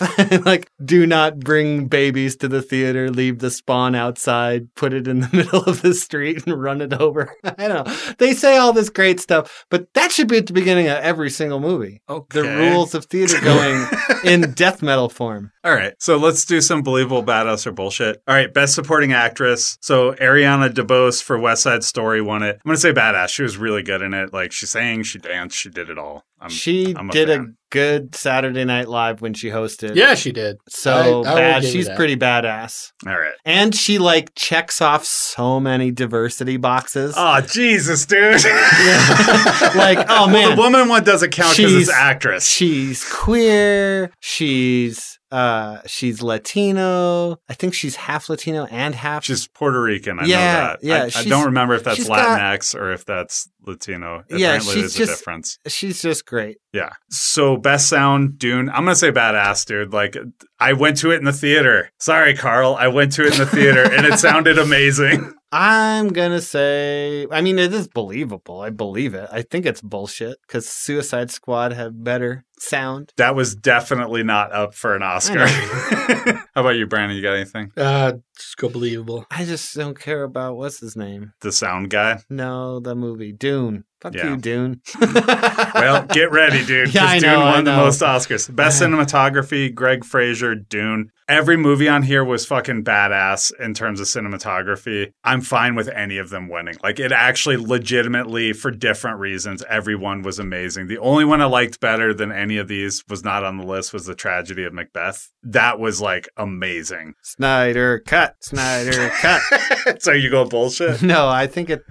(laughs) like, do not bring babies to the theater, leave the spawn outside, put it in the (laughs) middle of the street and run it over. (laughs) I don't know. They say all this great stuff, but that should be at the beginning of every single movie. Okay. The rules of theater going in death metal form. All right. So let's do some believable badass or bullshit. All right. Best supporting actress. So Ariana DeBose for West Side Story won it. I'm going to say badass. She was really good in it. Like she sang, she danced, she did it all. I'm, she I'm a did a good Saturday Night Live when she hosted. Yeah, she did. So I- I bad. She's pretty badass. All right. And she like checks off so many diversity boxes. Oh, Jesus, dude. (laughs) like, (laughs) oh man. Well, man, the woman one doesn't count because She's- it's actress. she's queer. She's uh she's Latino. I think she's half Latino and half She's Puerto Rican. I Yeah, know that. yeah, I, I don't remember if that's she's got- Latinx or if that's Latino. Yeah, Apparently, she's there's a just- difference. she's just great. Yeah. So best sound, Dune. I'm gonna say badass, dude. Like I went to it in the theater. Sorry, Carl. I went to it in the theater and it sounded amazing. (laughs) I'm gonna say I mean it is believable. I believe it. I think it's bullshit because Suicide Squad have better sound. That was definitely not up for an Oscar. (laughs) How about you, Brandon? You got anything? Uh, just go believable. I just don't care about what's his name. The sound guy? No, the movie Dune. Fuck Yeah. you, Dune. (laughs) Well, get ready, dude. (laughs) Yeah, I 'cause know, Dune I won the most Oscars. Best Yeah. cinematography, Greig Fraser, Dune. Every movie on here was fucking badass in terms of cinematography. I'm fine with any of them winning. Like it actually legitimately for different reasons, everyone was amazing. The only one I liked better than any of these was not on the list was the tragedy of Macbeth. That was like amazing. Snyder cut. Snyder cut. (laughs) so you go bullshit? no, I think it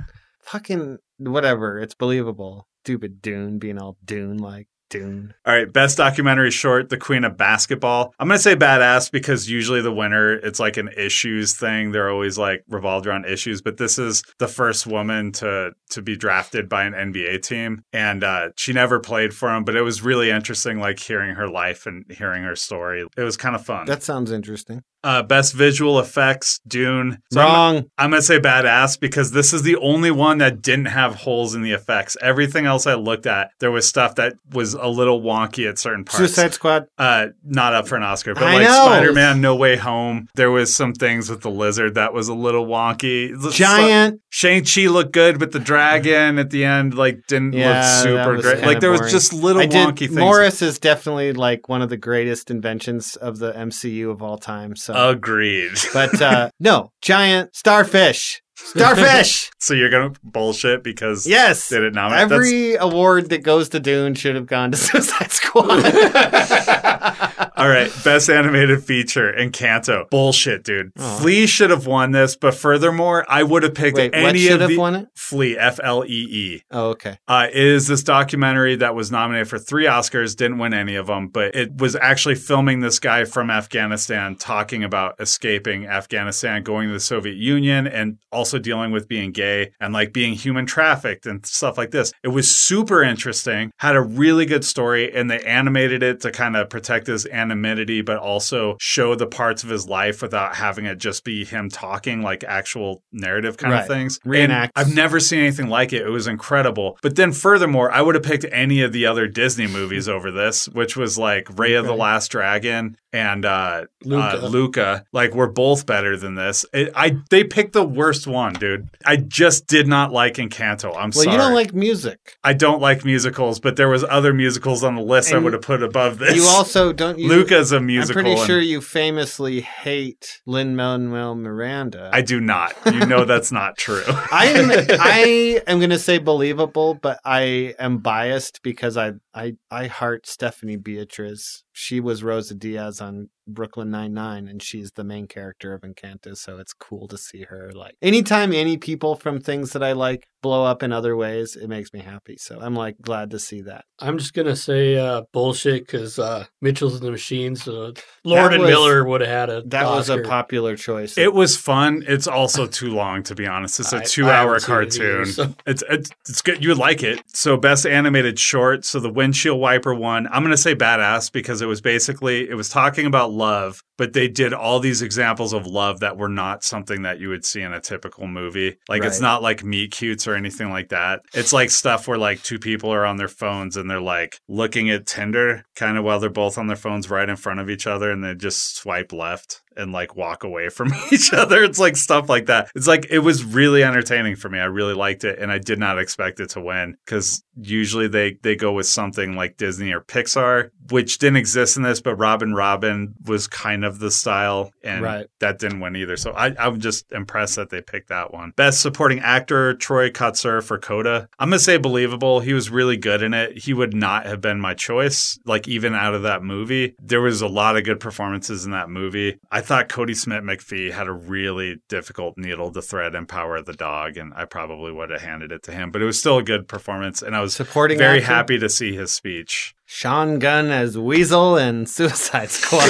fucking whatever. It's believable. Stupid Dune being all Dune like Dune. All right, best documentary short, The Queen of Basketball. I'm going to say badass because usually the winner, it's like an issues thing. They're always like revolved around issues, but this is the first woman to to be drafted by an NBA team and uh, she never played for him, but it was really interesting like hearing her life and hearing her story. It was kind of fun. That sounds interesting. uh, best visual effects, Dune. So I'm- Wrong. I'm gonna say badass because this is the only one that didn't have holes in the effects. Everything else I looked at, there was stuff that was a little wonky at certain parts. Suicide Squad. Uh, not up for an Oscar, but I like know. Spider-Man: No Way Home, there was some things with the lizard that was a little wonky. Giant. Shang Chi looked good, but the dragon at the end like didn't Yeah, look super great. Like there was just little I did, wonky things. Morris is definitely like one of the greatest inventions of the MCU of all time. So, Agreed. but uh, (laughs) no, giant starfish. Starfish. (laughs) so you're gonna bullshit because yes. did it nominate? That's- Every award that goes to Dune should have gone to (laughs) Suicide Squad. (laughs) All right, best animated feature Encanto. Bullshit, dude. Oh. Flea should have won this, but furthermore, I would have picked Wait, any of the won it? Flea F L E E. Oh, okay. Uh, is this documentary that was nominated for three Oscars, didn't win any of them, but it was actually filming this guy from Afghanistan talking about escaping Afghanistan, going to the Soviet Union, and also dealing with being gay and like being human trafficked and stuff like this. It was super interesting, had a really good story, and they animated it to kind of protect his anonymity, but also show the parts of his life without having it just be him talking like actual narrative kind Right. of things. Reenact. I've never seen anything like it. It was incredible. But then, furthermore, I would have picked any of the other Disney movies over this, which was like Raya and the Last Dragon and uh, Luca. uh, Luca. Like, we're both better than this. It, I they picked the worst one, dude. I just did not like Encanto. I'm Well, sorry. Well, you don't like music. I don't like musicals, but there was other musicals on the list I would have put above this. You also don't. You, Luca's a I'm pretty sure you famously hate Lin Manuel Miranda. I do not. You know that's not true. (laughs) I am (laughs) I am gonna say believable, but I am biased because I I I heart Stephanie Beatriz. She was Rosa Diaz on Brooklyn Nine Nine, and she's the main character of Encanto. So it's cool to see her. Like anytime any people from things that I like blow up in other ways, it makes me happy. So I'm like glad to see that. I'm just gonna say uh, bullshit because uh, Mitchell's and the Machines, uh, Lord That and was- Miller would have had a. That was a popular choice. It was fun. It's also too long, to be honest. It's a I- I two-hour haven't seen it either, cartoon. so- It's, it's it's good. You would like it. So best animated short. So the windshield wiper one. I'm gonna say badass because it was basically it was talking about love, but they did all these examples of love that were not something that you would see in a typical movie. Like it's not like meet cutes or anything like that. It's like stuff where like two people are on their phones and they're like looking at Tinder kind of while they're both on their phones right in front of each other and they just swipe left and like walk away from (laughs) each other. It's like stuff like that. It's like it was really entertaining for me. I really liked it and I did not expect it to win cuz usually they they go with something like Disney or Pixar, which didn't exist in this, but Robin Robin was kind of the style and Right. that didn't win either. So I I'm just impressed that they picked that one. Best supporting actor Troy Kotsur for Coda. I'm going to say believable. He was really good in it. He would not have been my choice like even out of that movie. There was a lot of good performances in that movie. I thought Kodi Smith McPhee had a really difficult needle to thread in Power of the Dog, and I probably would have handed it to him. But it was still a good performance, and I was Supporting very actor? happy to see his speech. Sean Gunn as Weasel and Suicide Squad. (laughs)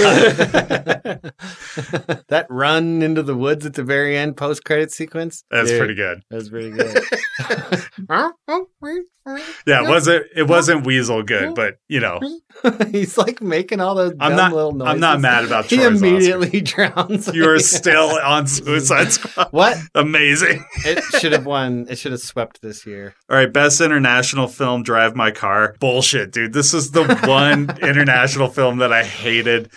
that run into the woods at the very end post credit sequence. That's Dude, pretty good. That's pretty good. (laughs) Yeah, it wasn't it wasn't Weasel good, but you know, (laughs) He's like making all those I'm dumb not- little noises. I'm not mad about He Troy's immediately drowns. you are still on Suicide Squad. what? Amazing. It should have won. It should have swept this year. All right, best international film, Drive My Car. Bullshit, dude. This is the one international film that I hated.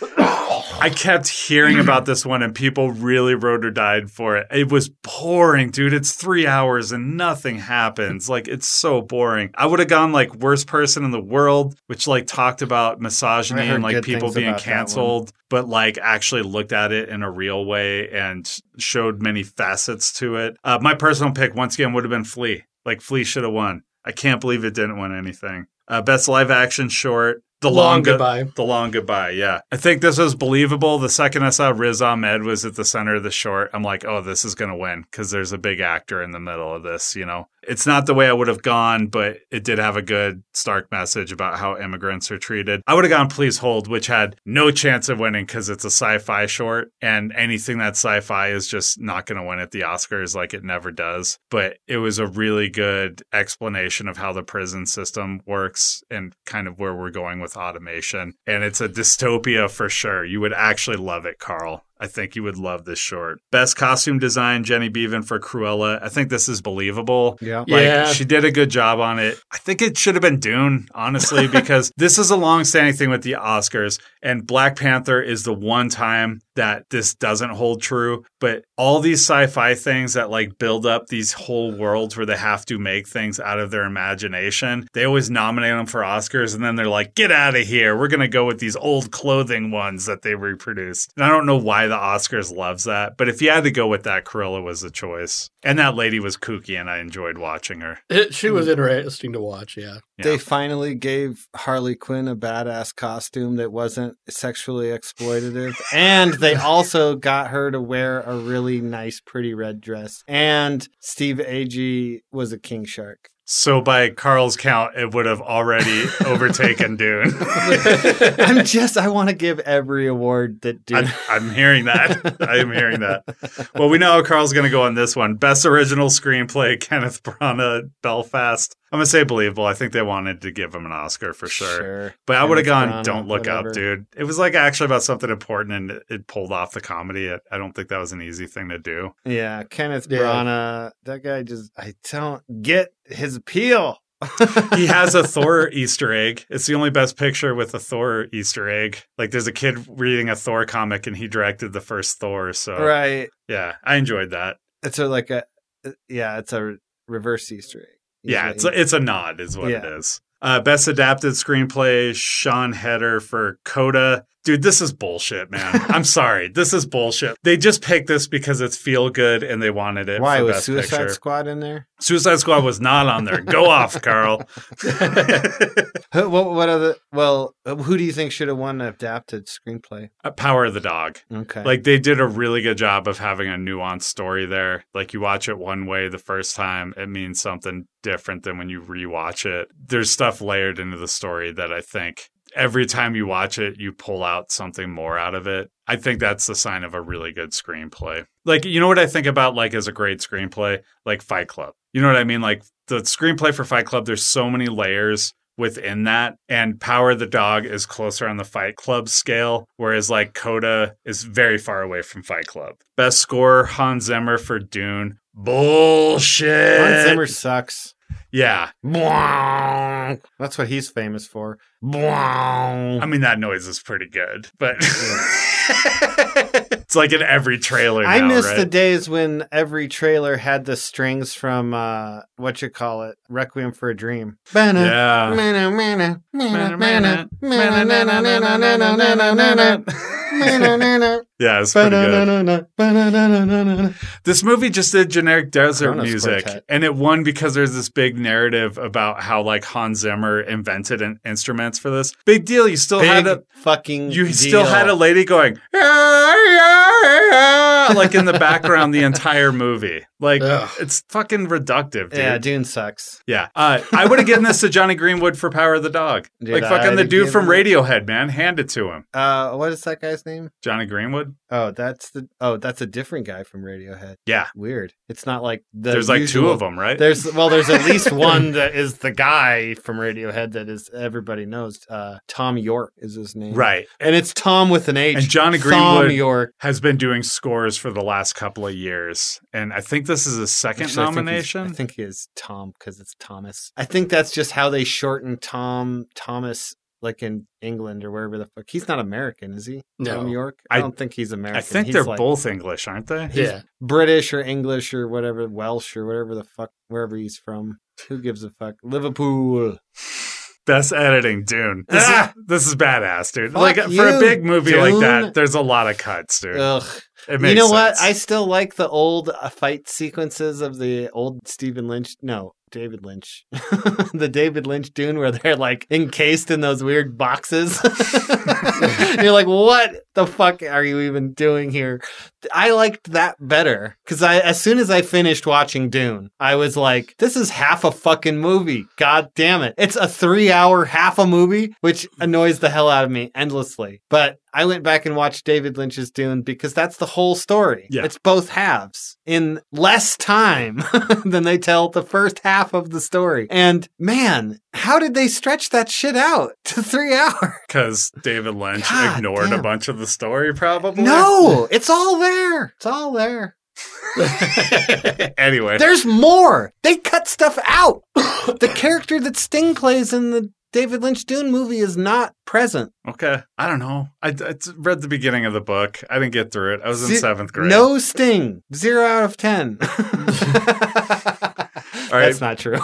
I kept hearing about this one, and people really wrote or died for it. It was boring, dude. It's three hours and nothing happens. Like, it's so boring. I would have gone like worst person in the world, which like talked about misogyny and like people being about that one. canceled, but like actually looked at it in a real way and showed many facets to it. Uh, my personal pick, once again, would have been Flea. Like, Flea should have won. I can't believe it didn't win anything. Uh, best live action short, The Long Long, Go- Goodbye. The Long Goodbye, yeah. I think this was believable. The second I saw Riz Ahmed was at the center of the short, I'm like, oh, this is going to win because there's a big actor in the middle of this, you know? It's not the way I would have gone, but it did have a good, stark message about how immigrants are treated. I would have gone Please Hold, which had no chance of winning because it's a sci fi short, and anything that's sci fi is just not going to win at the Oscars like it never does. But it was a really good explanation of how the prison system works and kind of where we're going with automation. And it's a dystopia for sure. You would actually love it, Carl. I think you would love this short. Best costume design, Jenny Beavan for Cruella. I think this is believable. Yeah. Like Yeah. she did a good job on it. I think it should have been Dune, honestly, (laughs) because this is a long-standing thing with the Oscars, and Black Panther is the one time that this doesn't hold true. But all these sci-fi things that like build up these whole worlds where they have to make things out of their imagination, they always nominate them for Oscars, and then they're like, "Get out of here! We're gonna go with these old clothing ones that they reproduced." And I don't know why the Oscars loves that, but if you had to go with that, Cruella was the choice. And that lady was kooky, and I enjoyed watching her. It, she was interesting to watch. Yeah. Yeah. They finally gave Harley Quinn a badass costume that wasn't sexually exploitative. (laughs) and they also got her to wear a really nice, pretty red dress. And Steve Agee was a king shark. So by Carl's count, it would have already (laughs) overtaken Dune. (laughs) I'm just, I want to give every award that Dune. I'm, I'm hearing that. I am hearing that. Well, we know Carl's going to go on this one. Best original screenplay, (laughs) Kenneth Branagh, Belfast. I'm going to say believable. I think they wanted to give him an Oscar for sure. But I would have gone, don't look whatever. up, dude. It was like actually about something important and it, it pulled off the comedy. I I don't think that was an easy thing to do. Yeah, Kenneth Yeah. Branagh. That guy just, I don't get his appeal. he has a (laughs) Thor Easter egg. It's the only best picture with a Thor Easter egg. Like there's a kid reading a Thor comic and he directed the first Thor. So right. yeah, I enjoyed that. It's a, like a, uh, yeah, it's a reverse Easter egg. Yeah, it's a, it's a nod, is what it Yeah. is. Uh, best adapted screenplay, Siân Heder for Coda. Dude, this is bullshit, man. I'm (laughs) sorry. This is bullshit. They just picked this because it's feel good and they wanted it. Why was Suicide picture. Squad in there? Suicide Squad was not on there. Go off, Carl. (laughs) (laughs) What, what other? Well, who do you think should have won adapted screenplay? Uh, Power of the Dog. Okay, Like they did a really good job of having a nuanced story there. Like you watch it one way the first time, it means something different than when you rewatch it. There's stuff layered into the story that I think every time you watch it, you pull out something more out of it. I think that's the sign of a really good screenplay. Like, you know what I think about like as a great screenplay? Like Fight Club. You know what I mean? Like the screenplay for Fight Club, there's so many layers within that. And Power of the Dog is closer on the Fight Club scale, whereas like Coda is very far away from Fight Club. Best score, Hans Zimmer for Dune. Bullshit. Hans Zimmer sucks. Yeah. That's what he's famous for. I mean, that noise is pretty good, but it's like in every trailer. I now, miss right? the days when every trailer had the strings from uh what you call it, Requiem for a Dream. Yeah. Yeah, it's pretty good. This movie just did generic desert Kronos music, Quartet. and it won because there's this big narrative about how like Hans Zimmer invented in- instruments for this. Big deal. You still had a fucking you still had a lady going "Yeah, yeah, yeah," like in the background the entire movie. Like Ugh. it's fucking reductive, dude. Yeah, Dune sucks. Yeah. Uh, I would have given this to Jonny Greenwood for Power of the Dog. Dude, like fucking the I'd dude from Radiohead, man. Hand it to him. Uh what is that guy's name? Jonny Greenwood? Oh, that's the oh, that's a different guy from Radiohead. Yeah. Weird. It's not like the There's like two of them, right? There's well, there's at least (laughs) one that is the guy from Radiohead that is everybody knows. Uh, Thom Yorke is his name, Right. And it's Tom with an H. And Jonny Tom Greenwood York. has been doing scores for the last couple of years. And I think this is his second Actually, I think nomination. I think he is Tom because it's Thomas. I think that's just how they shorten Tom Thomas, like in England or wherever the fuck. He's not American, is he? No. Thom Yorke. I, I- don't think he's American. I think He's they're like both English, aren't they? Yeah. British or English or whatever, Welsh or whatever the fuck, wherever he's from. Who gives a fuck? Liverpool. (sighs) Best editing, Dune. (laughs) This, Ah! is, this is badass, dude. Fuck like for a big movie like that, there's a lot of cuts, dude. Ugh. You know what? I still like the old uh, fight sequences of the old Stephen Lynch. No, David Lynch. (laughs) the David Lynch Dune where they're like encased in those weird boxes. (laughs) You're like, what the fuck are you even doing here? I liked that better because I, as soon as I finished watching Dune, I was like, this is half a fucking movie. God damn it. It's a three hour half a movie, which annoys the hell out of me endlessly. But I went back and watched David Lynch's Dune because that's the whole story. Yeah. It's both halves in less time (laughs) than they tell the first half of the story. And man, how did they stretch that shit out (laughs) to three hours? Because David Lynch God ignored a bunch of the story, probably. No, it's all there. It's all there. (laughs) anyway, There's more. They cut stuff out. (coughs) the character that Sting plays in the David Lynch Dune movie is not present. okay. I don't know. I, I read the beginning of the book. I didn't get through it. I was in Ze- seventh grade. No Sting. Zero out of ten. (laughs) (laughs) All right. That's not true.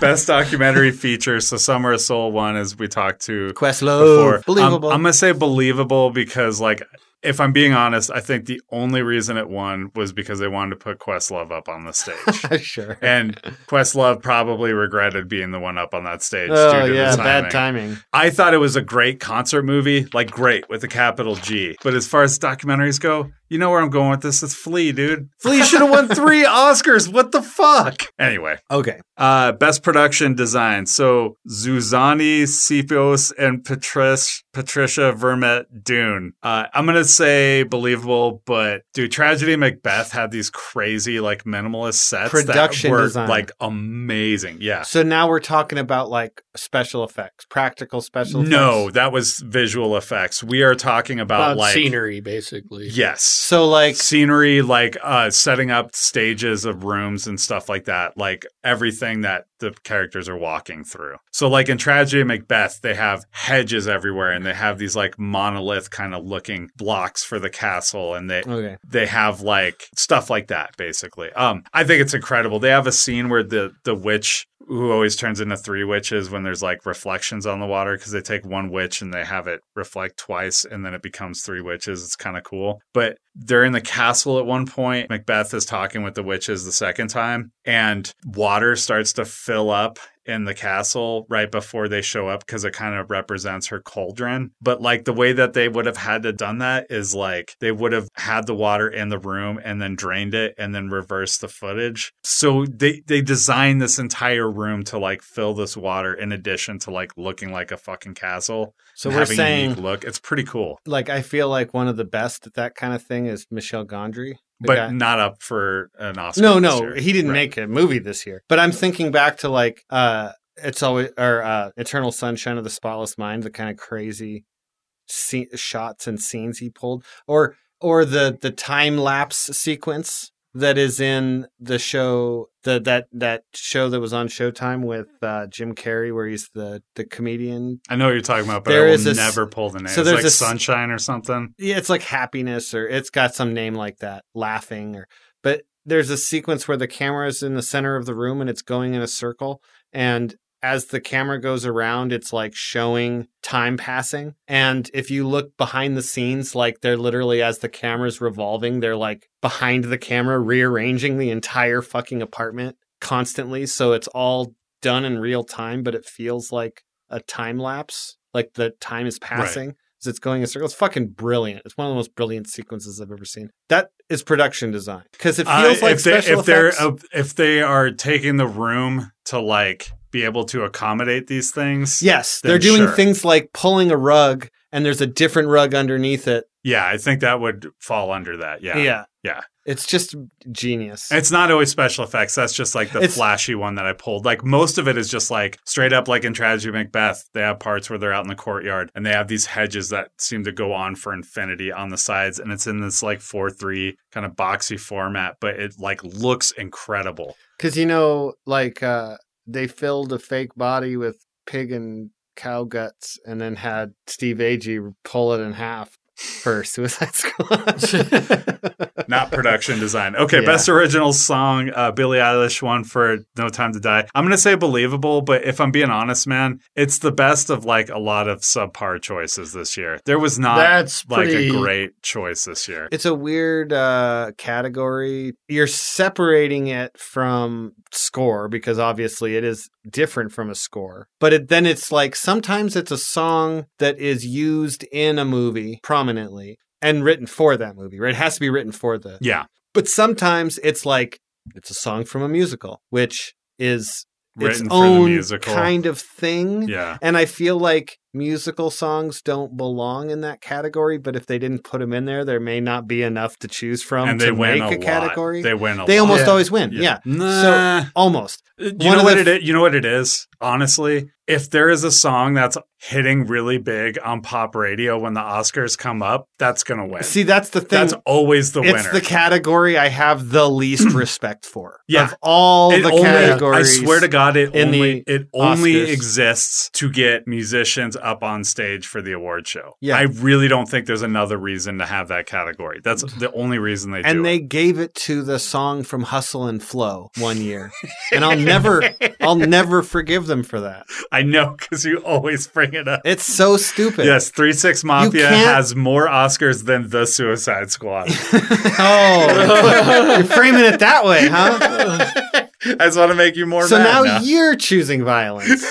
Best documentary feature. So Summer of Soul one, as we talked to Questlove. before. Believable. Um, I'm gonna say believable because, like, if I'm being honest, I think the only reason it won was because they wanted to put Questlove up on the stage. (laughs) sure. And Questlove probably regretted being the one up on that stage. Oh due to yeah, the bad timing. timing. I thought it was a great concert movie, like great with a capital G. But as far as documentaries go, you know where I'm going with this? It's Flea, dude. Flea should have won three Oscars. What the fuck? Anyway, Okay. uh, best production design. So Zuzani Sipos and Patrice, Patricia Vermette Dune. Uh, I'm gonna say believable, but dude, Tragedy Macbeth had these crazy like minimalist sets Production that were design. like amazing. Yeah. So now we're talking about like special effects, practical special effects. No, that was visual effects. We are talking about, About like scenery, basically. Yes. So like scenery like uh setting up stages of rooms and stuff like that like everything that the characters are walking through. So like in tragedy of macbeth they have hedges everywhere and they have these like monolith kind of looking blocks for the castle and they Okay. they have like stuff like that basically. Um i think it's incredible. They have a scene where the the witch who always turns into three witches when there's like reflections on the water because they take one witch and they have it reflect twice and then it becomes three witches. It's kind of cool. But they're in the castle at one point. Macbeth is talking with the witches the second time and water starts to fill up in the castle right before they show up because it kind of represents her cauldron. But like the way that they would have had to done that is like they would have had the water in the room and then drained it and then reversed the footage. So they they designed this entire room to like fill this water in addition to like looking like a fucking castle. So we're having a saying unique look. It's pretty cool. like I feel like one of the best at that kind of thing is Michel Gondry. But guy- not up for an Oscar. no, no, year. he didn't Right. make a movie this year. But I'm thinking back to like uh it's always or uh, Eternal Sunshine of the Spotless Mind, the kind of crazy shots and scenes he pulled, or or the the time lapse sequence that is in the show the that that show that was on Showtime with uh, Jim Carrey, where he's the the comedian. I know what you're talking about, but There I will is a never pull the name. so it's there's like a Sunshine or something. Yeah, it's like happiness, or it's got some name like that, laughing, or but there's a sequence where the camera is in the center of the room and it's going in a circle, and as the camera goes around, it's like showing time passing. And if you look behind the scenes, like they're literally as the camera's revolving, they're like behind the camera rearranging the entire fucking apartment constantly. So it's all done in real time, but it feels like a time lapse, like the time is passing as it's going in circles. It's fucking brilliant. It's one of the most brilliant sequences I've ever seen. That is production design because it feels Uh, like if they, if they're uh, if they are taking the room to like be able to accommodate these things. yes, they're doing sure. things like pulling a rug and there's a different rug underneath it. Yeah, I think that would fall under that. Yeah. Yeah. Yeah. It's just genius. It's not always special effects. That's just like the It's- flashy one that I pulled. Like most of it is just like straight up like in Tragedy Macbeth. They have parts where they're out in the courtyard and they have these hedges that seem to go on for infinity on the sides. And it's in this like 4 3 kind of boxy format, but it like looks incredible. Because you know, like uh, they filled a fake body with pig and cow guts, and then had Steve Agee pull it in half for (laughs) Suicide Squad. (laughs) Not production design. Okay, Yeah. best original song, uh, Billie Eilish one for No Time to Die. I'm gonna say believable, but if I'm being honest, man, it's the best of like a lot of subpar choices this year. There was not That's like pretty. a great choice this year. It's a weird uh, category. You're separating it from score because obviously it is different from a score. But it, then it's like sometimes it's a song that is used in a movie prominently and written for that movie, right? It has to be written for the. Yeah, But sometimes it's like it's a song from a musical, which is written its for the own musical. kind of thing. Yeah. And I feel like musical songs don't belong in that category, but if they didn't put them in there, there may not be enough to choose from and they to win make a, a, category. Lot. They win a They lot. almost Yeah. always win. Yeah. Nah. So almost. Uh, you one know what the it is? You know what it is? Honestly, if there is a song that's hitting really big on pop radio when the Oscars come up, that's gonna win. See, that's the thing. that's always the it's winner. the category I have the least (clears throat) respect for. Yeah. Of all It the only- categories. I swear to God, it in only the it only Oscars. exists to get musicians up on stage for the award show. Yeah. I really don't think there's another reason to have that category. That's the only reason they do and they it. gave it to the song from Hustle and Flow one year. (laughs) and I'll never I'll never forgive them for that. I know because you always bring it up. It's so stupid. Yes, Three Six Mafia has more Oscars than The Suicide Squad. (laughs) Oh, you're framing it that way, huh? (laughs) I just want to make you more So mad now, you're choosing violence.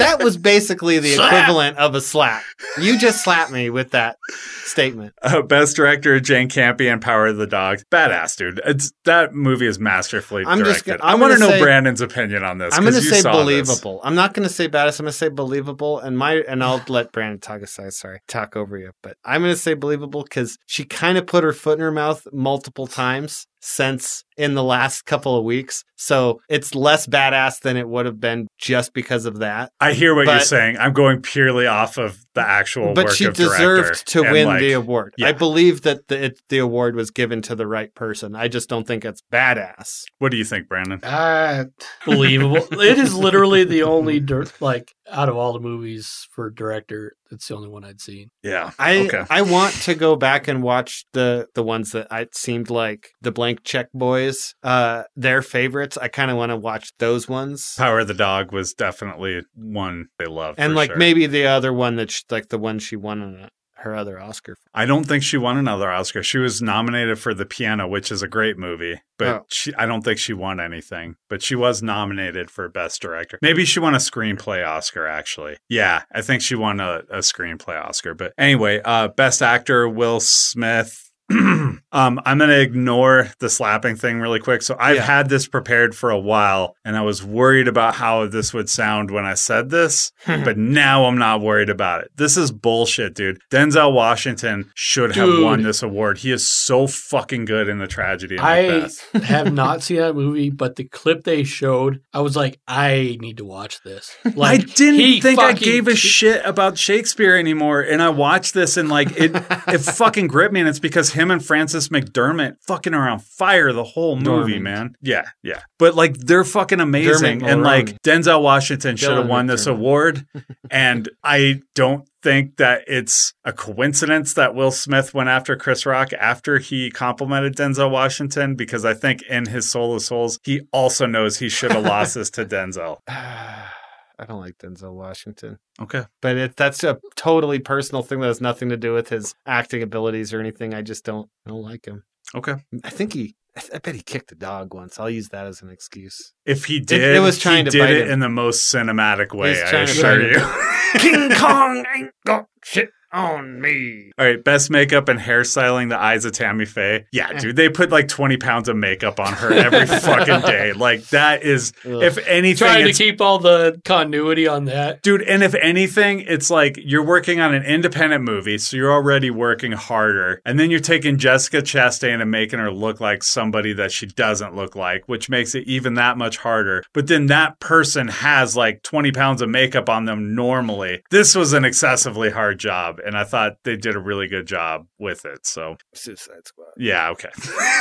That was basically the Slap. equivalent of a slap. You just slapped me with that statement. Uh, best director Jane Campion, Power of the Dog. Badass, dude. It's that movie is masterfully I'm just directed. gonna- I I'm want to know Brandon's opinion on this. I'm going to say saw this. believable. I'm not going to say badass. I'm going to say believable, and my and I'll let Brandon talk aside. Sorry, talk over you, but I'm going to say believable because she kind of put her foot in her mouth multiple times since in the last couple of weeks. So it's less badass than it would have been just because of that. I hear what you're saying. I'm going purely off of the actual but work she of deserved director to win like, the award. yeah. I believe that the it, the award was given to the right person. I just don't think it's badass. What do you think, Brandon? Ah, believable. it is literally the only dirt, like out of all the movies for director. It's the only one I'd seen. Yeah. I okay. I want to go back and watch the the ones that I seemed like the blank check boys, uh, their favorites. I kind of want to watch those ones. Power of the Dog was definitely one they loved. and for like sure. maybe the other one that sh- like the one she won on her other Oscar. I don't think she won another Oscar. She was nominated for The Piano, which is a great movie, but Oh. she I don't think she won anything. But she was nominated for Best Director. Maybe she won a screenplay Oscar actually. Yeah, I think she won a, a screenplay Oscar. But anyway, uh Best Actor Will Smith. (clears throat) Um, I'm going to ignore the slapping thing really quick. So I've Yeah. had this prepared for a while and I was worried about how this would sound when I said this, (laughs) but now I'm not worried about it. This is bullshit, dude. Denzel Washington should have won this award. He is so fucking good in the tragedy I (laughs) have (laughs) not seen that movie, but the clip they showed, I was like, I need to watch this. Like, I didn't think I gave a shit about Shakespeare anymore, and I watched this and like it, it fucking gripped me, and it's because him and Frances McDermott fucking are on fire the whole movie, Dormant. man. Yeah, yeah, but like they're fucking amazing, Dermot and like Denzel Washington should have won this McDermott. award, (laughs) and I don't think that it's a coincidence that Will Smith went after Chris Rock after he complimented Denzel Washington because I think in his soul of souls he also knows he should have (laughs) lost this to Denzel. (sighs) (sighs) (sighs) I don't like Denzel Washington. Okay. But it, that's a totally personal thing that has nothing to do with his acting abilities or anything. I just don't I don't like him. Okay. I think he I, I bet he kicked a dog once. I'll use that as an excuse. If he did, it was trying he to did it him. in the most cinematic way. I assure you. (laughs) King Kong ain't got shit on me. All right, best makeup and hairstyling. The eyes of Tammy Faye. Yeah, eh. dude, they put like twenty pounds of makeup on her every (laughs) fucking day. Like that is, Ugh. if anything, Trying to keep all the continuity on that. Dude, and if anything, it's like you're working on an independent movie, so you're already working harder. And then you're taking Jessica Chastain and making her look like somebody that she doesn't look like, which makes it even that much harder. But then that person has like 20 pounds of makeup on them normally. This was an excessively hard job, and I thought they did a really good job with it. So, Suicide Squad. yeah, okay. (laughs)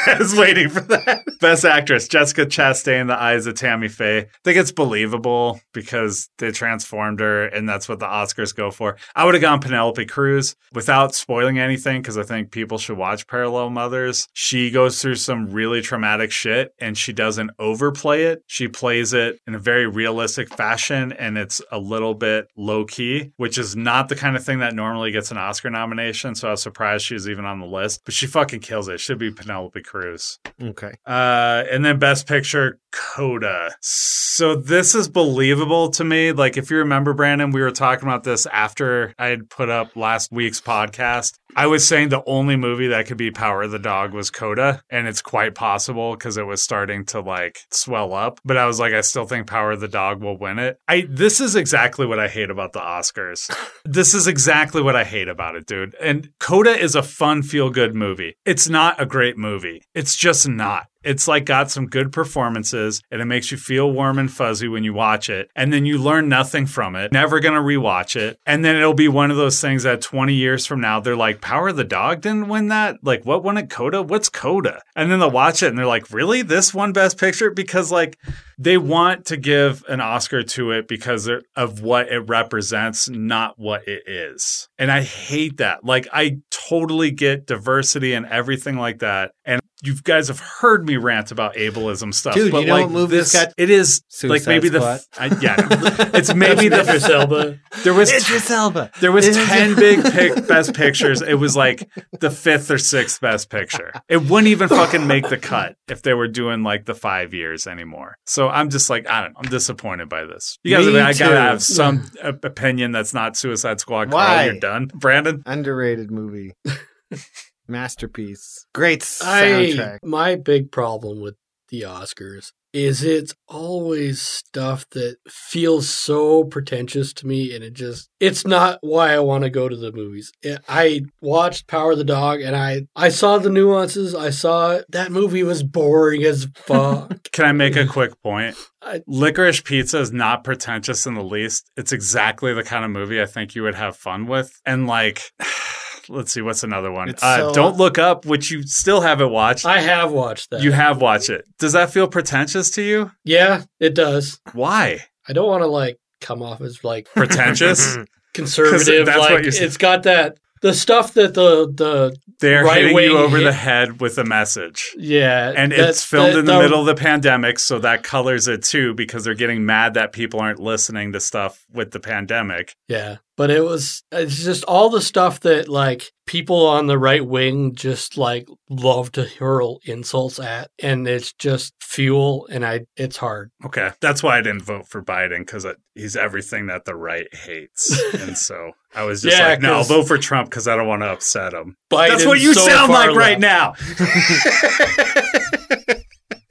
I was waiting for that. Best actress, Jessica Chastain, The Eyes of Tammy Faye. I think it's believable because they transformed her, and that's what the Oscars go for. I would have gone Penelope Cruz without spoiling anything because I think people should watch Parallel Mothers. She goes through some really traumatic shit, and she doesn't overplay it. She plays it in a very realistic fashion, and it's a little bit low key, which is not the kind of thing that normally gets an Oscar nomination. So I was surprised she was even on the list, but she fucking kills it. Should be Penelope Cruz. Okay. Uh, and then Best Picture, Coda. So this is believable to me. Like, if you remember, Brandon, we were talking about this after I had put up last week's podcast. I was saying the only movie that could be Power of the Dog was Coda, and it's quite possible because it was starting to like swell up. But I was like, I still think Power of the Dog will win it. I this is exactly what I hate about the Oscars. (laughs) this is exactly what I hate about it, dude. And Coda is a fun, feel good movie. It's not a great movie. It's just not. It's like got some good performances and it makes you feel warm and fuzzy when you watch it. And then you learn nothing from it. Never going to rewatch it. And then it'll be one of those things that 20 years from now, they're like, Power of the Dog didn't win that? Like, what won it? Coda? What's Coda? And then they'll watch it and they're like, really? This won Best Picture? Because, like, they want to give an Oscar to it because of what it represents, not what it is. And I hate that. Like, I totally get diversity and everything like that. And you guys have heard me rant about ableism stuff, Dude, but you know like what this, got it is like maybe Squad? the I, yeah, (laughs) it's maybe Idris the Elba. there was Idris Elba. there was Idris- ten big pick best pictures. It was like the fifth or sixth best picture. It wouldn't even fucking make the cut if they were doing like the five years anymore. So I'm just like I don't know. I'm disappointed by this. You guys, Me I gotta too. have some uh, opinion that's not Suicide Squad. Carl, Why? you're done, Brandon. Underrated movie. (laughs) Masterpiece. Great I soundtrack. my big problem with the Oscars is it's always stuff that feels so pretentious to me and it just it's not why I want to go to the movies. I watched Power of the Dog and I I saw the nuances. I saw it. that movie was boring as (laughs) fuck. Can I make a quick point? I- Licorice Pizza is not pretentious in the least. It's exactly the kind of movie I think you would have fun with. And like, (sighs) let's see, what's another one? Uh, so- Don't Look Up, which you still haven't watched. I have watched that. you have watched it. Does that feel pretentious to you? yeah, it does. Why? I don't want to like come off as like Pretentious? (laughs) conservative. that's like what you're it's got that the stuff that the the They're Right hitting you over hit- the head with a message. yeah, And that- it's filmed that- in the, middle of the pandemic, so that colors it too because they're getting mad that people aren't listening to stuff with the pandemic. Yeah, But it was it's just all the stuff that like people on the right wing just like love to hurl insults at and it's just fuel and I it's hard. Okay. That's why I didn't vote for Biden because he's everything that the right hates. and (laughs) so I was just Yeah, like, no, I'll 'cause- vote for Trump because I don't want to upset him. Biden's That's what you so sound far like right now. (laughs)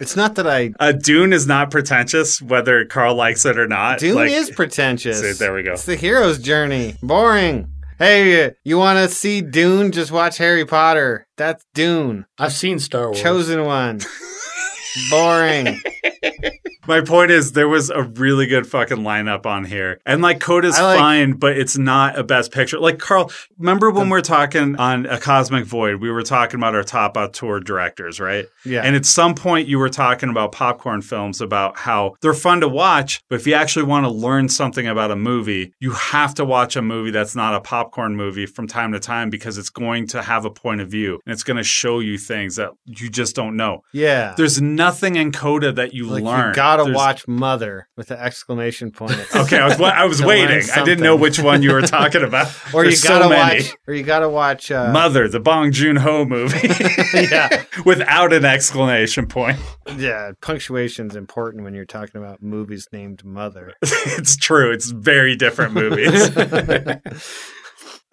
It's not that I. Uh, Dune is not pretentious, whether Carl likes it or not. Dune Like- is pretentious. See, there we go. It's the hero's journey. Boring. Hey, you want to see Dune? Just watch Harry Potter. That's Dune. I've seen Star Wars. Chosen one. Boring. (laughs) My point is, there was a really good fucking lineup on here, and like Coda's like- fine, but it's not a best picture. Like Carl, remember when we are talking on a Cosmic Void? We were talking about our top uh, auteur directors, right? Yeah. And at some point, you were talking about popcorn films, about how they're fun to watch, but if you actually want to learn something about a movie, you have to watch a movie that's not a popcorn movie from time to time because it's going to have a point of view and it's going to show you things that you just don't know. yeah. There's nothing in Coda that you like learn. you gotta watch Mother with the exclamation point. (laughs) Okay, I was I was (laughs) waiting. I didn't know which one you were talking about. (laughs) or you gotta so many. watch. Or you gotta watch. Uh, Mother, the Bong Joon Ho movie. Yeah. Without an exclamation point. yeah, punctuation's important when you're talking about movies named Mother. it's true. It's very different movies.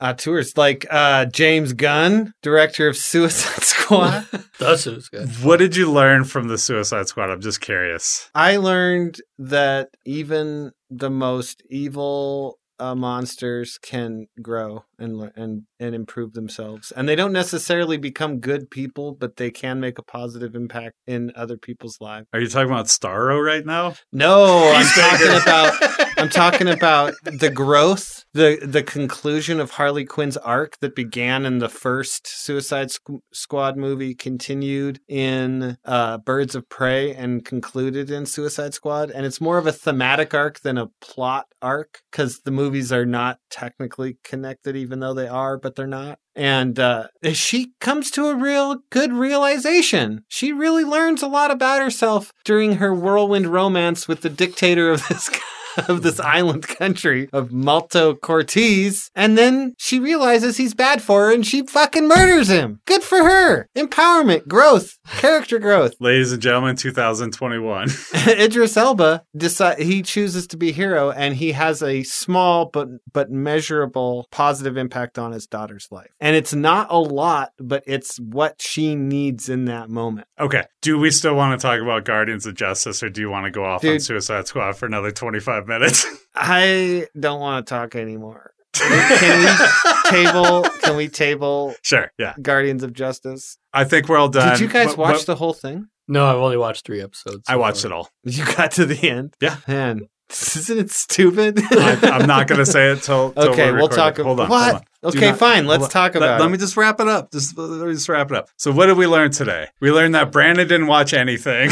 Uh, tours like uh, James Gunn, director of Suicide (laughs) Squad. That's who's good. what did you learn from the Suicide Squad? I'm just curious. I learned that even the most evil uh, monsters can grow and and and improve themselves, and they don't necessarily become good people, but they can make a positive impact in other people's lives. Are you talking about Starro right now? No, (laughs) I'm talking about (laughs) I'm talking about the growth, the the conclusion of Harley Quinn's arc that began in the first Suicide Squad movie, continued in uh, Birds of Prey, and concluded in Suicide Squad. And it's more of a thematic arc than a plot arc because the movies are not technically connected, even though they are, but they're not. And uh, she comes to a real good realization. She really learns a lot about herself during her whirlwind romance with the dictator of (laughs) this (laughs) of this island country of Malto Cortez. And then she realizes he's bad for her and she fucking murders him. Good for her. Empowerment, growth, character growth. (laughs) Ladies and gentlemen, 2021. (laughs) Idris Elba decide he chooses to be hero and he has a small but but measurable positive impact on his daughter's life. And it's not a lot, but it's what she needs in that moment. Okay. Do we still want to talk about Guardians of Justice or do you want to go off on Suicide Squad for another 25 minutes? (laughs) I don't want to talk anymore. Can we (laughs) table can we table sure. Yeah. Guardians of Justice? I think we're all done. Did you guys But- watch but the whole thing? No, I've only watched three episodes. I watched it all. (laughs) You got to the end? Yeah. Man, isn't it stupid? I, I'm not going to say it till. till Okay, we're we'll talk Hold on. what? hold on. Okay, not- fine. Let's talk about Let, it. me just wrap it up. Just let me just wrap it up. So, what did we learn today? We learned that Brandon didn't watch anything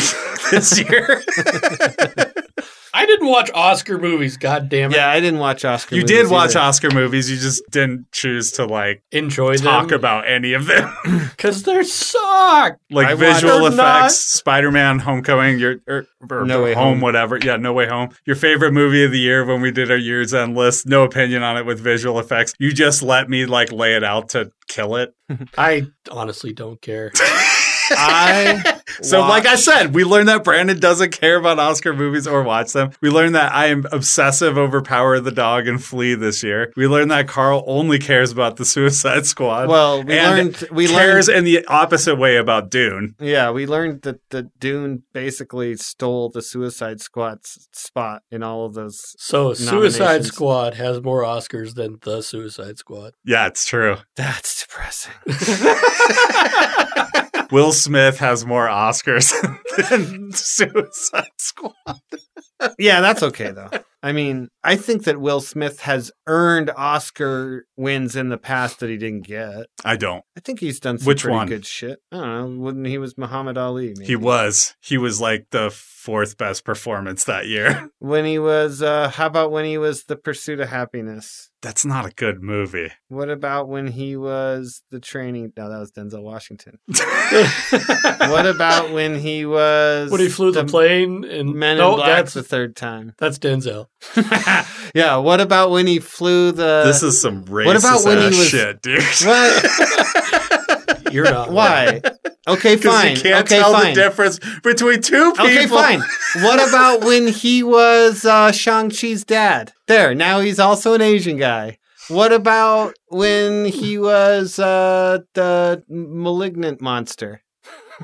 this year. I didn't watch Oscar movies. God damn it! Yeah, I didn't watch Oscar. Movies. You movies did watch either. Oscar movies. You just didn't choose to like enjoy talk them about any of them, (laughs) because they're suck. like I visual watched- effects, Spider-Man: Homecoming, your or, or No Way home, Home. whatever. Yeah, No Way Home. Your favorite movie of the year when we did our year's end list. No opinion on it with visual effects. You just let me like lay it out to kill it. (laughs) I honestly don't care. (laughs) I (laughs) So, like I said, we learned that Brandon doesn't care about Oscar movies or watch them. We learned that I am obsessive over Power of the Dog and Flee this year. We learned that Carl only cares about the Suicide Squad. Well, we and learned we cares learned in the opposite way about Dune. Yeah, we learned that that Dune basically stole the Suicide Squad's spot in all of those. So, Suicide Squad has more Oscars than the Suicide Squad. Yeah, it's true. That's depressing. (laughs) (laughs) Will Smith has more Oscars (laughs) than Suicide Squad. yeah, that's okay though. I mean, I think that Will Smith has earned Oscar wins in the past that he didn't get. I don't. I think he's done some Which pretty one? good shit. I don't know. When he was Muhammad Ali, maybe. He was. He was like the fourth best performance that year. (laughs) when he was. uh How about when he was The Pursuit of Happiness? That's not a good movie. What about when he was the training? No, that was Denzel Washington. (laughs) what about when he was when he flew the, plane and Men no, in Black that's the third time? that's Denzel. (laughs) yeah. What about when he flew the? this is some racist what about when he was- shit, dude. What? (laughs) You're not. Why? Okay, Because fine. you can't okay, tell fine. the difference between two people. Okay, fine. What about when he was uh, Shang-Chi's dad? There, now he's also an Asian guy. What about when he was uh, the malignant monster?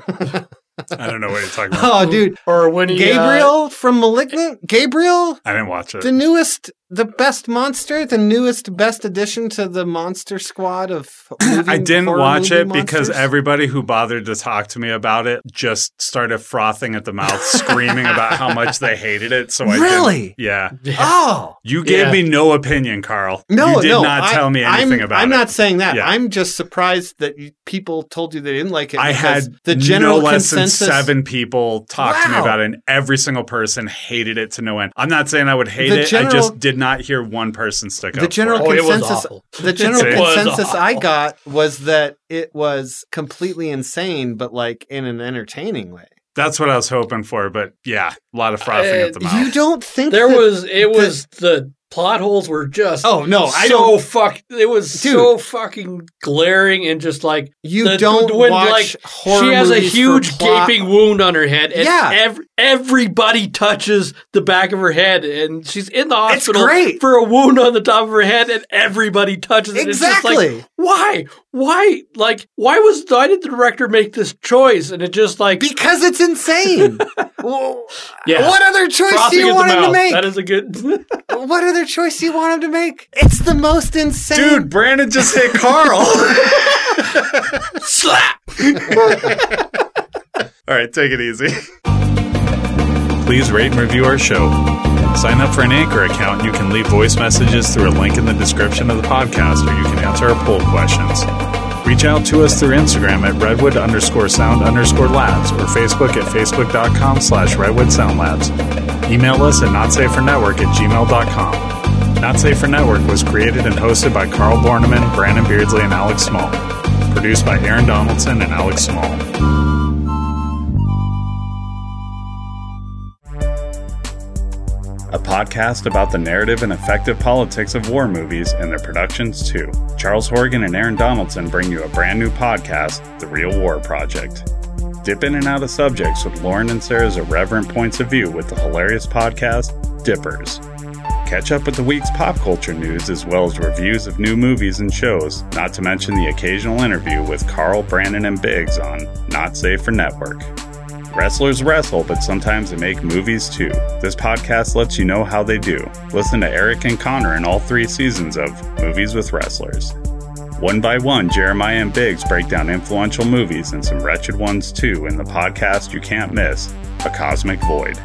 (laughs) I don't know what you're talking (laughs) about. Oh, dude. Or when he uh, Gabriel from Malignant? Gabriel? I didn't watch it. The newest, the best monster, the newest, best addition to the monster squad of. (clears throat) I didn't watch movie it because everybody who bothered to talk to me about it just started frothing at the mouth, (laughs) screaming about how much they hated it. So I didn't- Really? yeah. Oh You gave Yeah. me no opinion, Carl. no, you did no! not I- tell me anything I'm, about I'm it. not saying that. Yeah. I'm just surprised that you, people told you they didn't like it. I had the general no less consensus. than seven people talk to me about it, and every single person hated it to no end. I'm not saying I would hate The it. I just did not hear one person stick The up. general for Oh, it. it was consensus. awful. The (laughs) general (laughs) It was consensus I got was that it was completely insane, but like in an entertaining way. That's what I was hoping for, but yeah, a lot of frothing Uh, at the mouth. You don't think There that- was it the- was the plot holes were just Oh no, I so don't. fuck it was Dude. so fucking glaring and just like You the- don't when, watch like, horror she has a huge gaping wound on her head and Yeah. ev- everybody touches the back of her head and she's in the hospital for a wound on the top of her head and everybody touches it. It's just like, Exactly. why? Why? Like, why was why did the director make this choice? And it just like Because it's insane. (laughs) Well, Yeah. What other choice frothing do you want him to make? That is a good. what other choice you want him to make? It's the most insane. Dude, Brandon just hit Carl. (laughs) Slap. All right, take it easy. Please rate and review our show. Sign up for an Anchor account and you can leave voice messages through a link in the description of the podcast or you can answer our poll questions. Reach out to us through Instagram at redwood underscore sound underscore labs or Facebook at facebook.com slash redwood sound labs. Email us at notsafernetwork at gmail.com. Not Safe for Network was created and hosted by Carl Borneman, Brandon Beardsley, and Alex Small. Produced by Aaron Donaldson and Alex Small. A podcast about the narrative and effective politics of war movies and their productions, too. Charles Horgan and Aaron Donaldson bring you a brand new podcast, The Real War Project. Dip in and out of subjects with Lauren and Sarah's irreverent points of view with the hilarious podcast, Dippers. Catch up with the week's pop culture news as well as reviews of new movies and shows, not to mention the occasional interview with Carl, Brandon, and Biggs on Not Safe for Network. Wrestlers wrestle, but sometimes they make movies too. This podcast lets you know how they do. Listen to Eric and Connor in all three seasons of Movies with Wrestlers. One by one, Jeremiah and Biggs break down influential movies and some wretched ones too in the podcast you can't miss, A Cosmic Void.